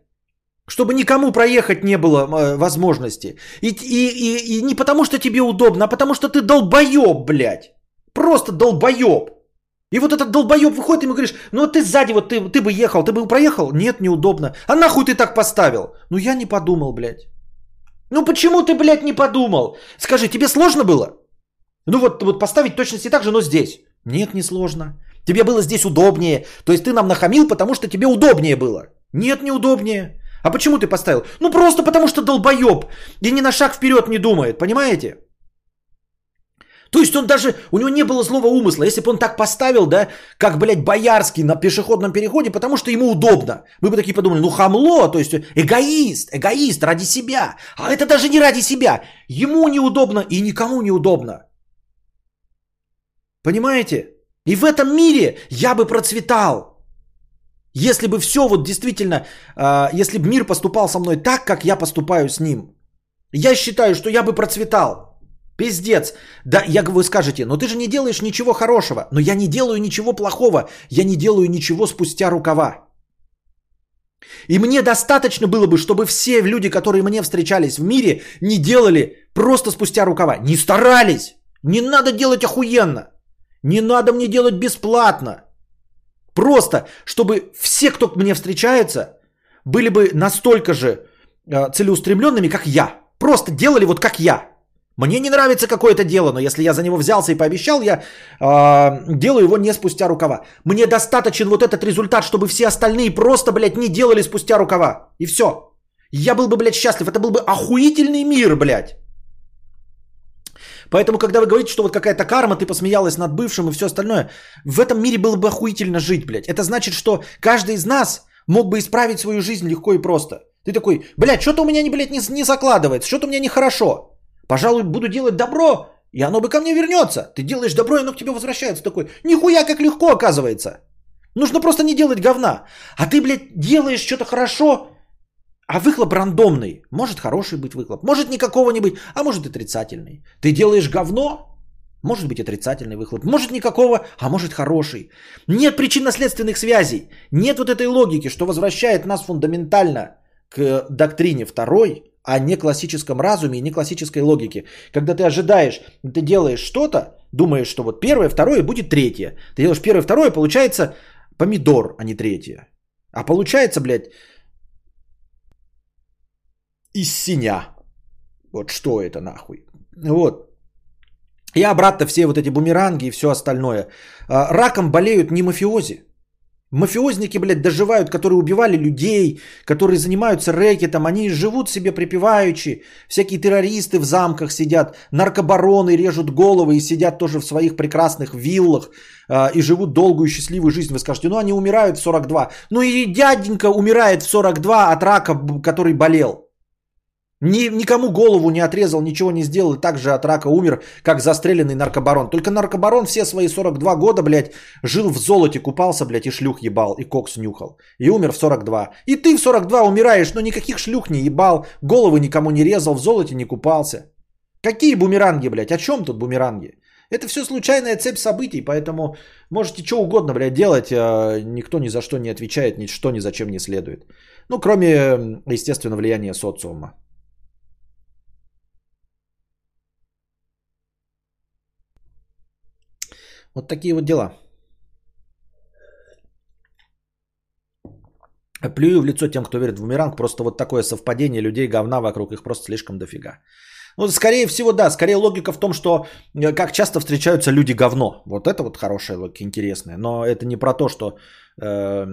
Чтобы никому проехать не было э, возможности. И, и, и, и не потому, что тебе удобно, а потому, что ты долбоеб, блядь. Просто долбоеб. И вот этот долбоеб выходит и ему говоришь, ну ты сзади, вот ты, ты бы ехал, ты бы проехал? Нет, неудобно. А нахуй ты так поставил? Ну я не подумал, блядь. Ну почему ты, блядь, не подумал? Скажи, тебе сложно было? Ну вот, вот поставить точности так же, но здесь. Нет, не сложно. Тебе было здесь удобнее. То есть ты нам нахамил, потому что тебе удобнее было. Нет, неудобнее. А почему ты поставил? Ну просто потому что долбоеб. И ни на шаг вперед не думает, понимаете? То есть он даже, у него не было злого умысла. Если бы он так поставил, да, как, блядь, Боярский на пешеходном переходе, потому что ему удобно. Мы бы такие подумали, ну хамло, то есть эгоист, эгоист ради себя. А это даже не ради себя. Ему неудобно и никому неудобно. Понимаете? И в этом мире я бы процветал. Если бы все вот действительно, э, если бы мир поступал со мной так, как я поступаю с ним, я считаю, что я бы процветал. Пиздец. Да, я, вы скажете, но ты же не делаешь ничего хорошего. Но я не делаю ничего плохого. Я не делаю ничего спустя рукава. И мне достаточно было бы, чтобы все люди, которые мне встречались в мире, не делали просто спустя рукава. Не старались. Не надо делать охуенно. Не надо мне делать бесплатно. Просто, чтобы все, кто мне встречается, были бы настолько же э, целеустремленными, как я. Просто делали вот как я. Мне не нравится какое-то дело, но если я за него взялся и пообещал, я э, делаю его не спустя рукава. Мне достаточен вот этот результат, чтобы все остальные просто, блядь, не делали спустя рукава. И все. Я был бы, блядь, счастлив. Это был бы охуительный мир, блядь. Поэтому, когда вы говорите, что вот какая-то карма, ты посмеялась над бывшим и все остальное, в этом мире было бы охуительно жить, блядь. Это значит, что каждый из нас мог бы исправить свою жизнь легко и просто. Ты такой, блядь, что-то у меня, блядь, не, не закладывается, что-то у меня нехорошо. Пожалуй, буду делать добро, и оно бы ко мне вернется. Ты делаешь добро, и оно к тебе возвращается. Такой, нихуя как легко оказывается. Нужно просто не делать говна. А ты, блядь, делаешь что-то хорошо, а выхлоп рандомный. Может хороший быть выхлоп, может никакого не быть, а может отрицательный. Ты делаешь говно, может быть отрицательный выхлоп, может никакого, а может хороший. Нет причинно-следственных связей, нет вот этой логики, что возвращает нас фундаментально к доктрине второй, а не классическом разуме и не классической логике. Когда ты ожидаешь, ты делаешь что-то, думаешь, что вот первое, второе будет третье. Ты делаешь первое, второе, получается помидор, а не третье. А получается, блядь, из синя. Вот что это нахуй. Вот. И обратно все вот эти бумеранги и все остальное. А, раком болеют не мафиози. Мафиозники, блядь, доживают, которые убивали людей, которые занимаются рэкетом, они живут себе припеваючи. Всякие террористы в замках сидят, наркобароны режут головы и сидят тоже в своих прекрасных виллах э, и живут долгую счастливую жизнь. Вы скажете, ну они умирают в 42. Ну и дяденька умирает в 42 от рака, который болел. Ни, никому голову не отрезал, ничего не сделал, и также от рака умер, как застреленный наркобарон. Только наркобарон все свои 42 года, блядь, жил в золоте, купался, блядь, и шлюх ебал, и кокс нюхал. И умер в 42. И ты в 42 умираешь, но никаких шлюх не ебал, головы никому не резал, в золоте не купался. Какие бумеранги, блядь? О чем тут бумеранги? Это все случайная цепь событий, поэтому можете что угодно, блядь, делать, а никто ни за что не отвечает, ничто ни за чем не следует. Ну, кроме, естественно, влияния социума. Вот такие вот дела. Плюю в лицо тем, кто верит в бумеранг. Просто вот такое совпадение людей, говна вокруг, их просто слишком дофига. Ну, скорее всего, да. Скорее логика в том, что э, как часто встречаются люди говно. Вот это вот хорошая логика, интересная. Но это не про то, что э,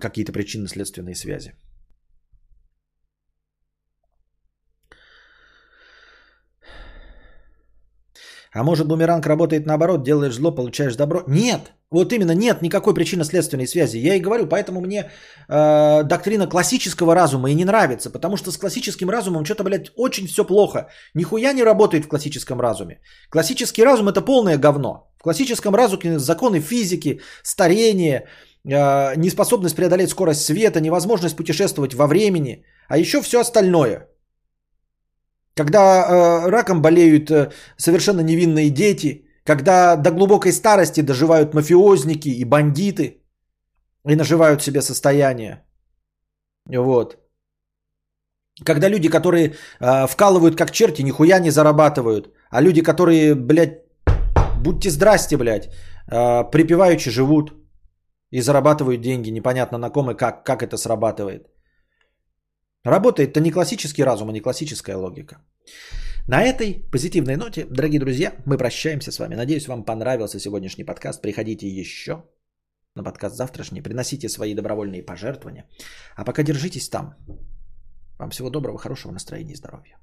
какие-то причинно-следственные связи. А может бумеранг работает наоборот, делаешь зло, получаешь добро? Нет, вот именно нет никакой причинно-следственной связи. Я и говорю, поэтому мне э, доктрина классического разума и не нравится, потому что с классическим разумом что-то, блядь, очень все плохо. Нихуя не работает в классическом разуме. Классический разум это полное говно. В классическом разуме законы физики, старение, э, неспособность преодолеть скорость света, невозможность путешествовать во времени, а еще все остальное – когда э, раком болеют э, совершенно невинные дети, когда до глубокой старости доживают мафиозники и бандиты и наживают себе состояние. Вот. Когда люди, которые э, вкалывают как черти, нихуя не зарабатывают. А люди, которые, блядь, будьте здрасте, блядь, э, припеваючи живут и зарабатывают деньги, непонятно на ком и как, как это срабатывает. Работает-то не классический разум, а не классическая логика. На этой позитивной ноте, дорогие друзья, мы прощаемся с вами. Надеюсь, вам понравился сегодняшний подкаст. Приходите еще на подкаст завтрашний. Приносите свои добровольные пожертвования. А пока держитесь там. Вам всего доброго, хорошего настроения и здоровья.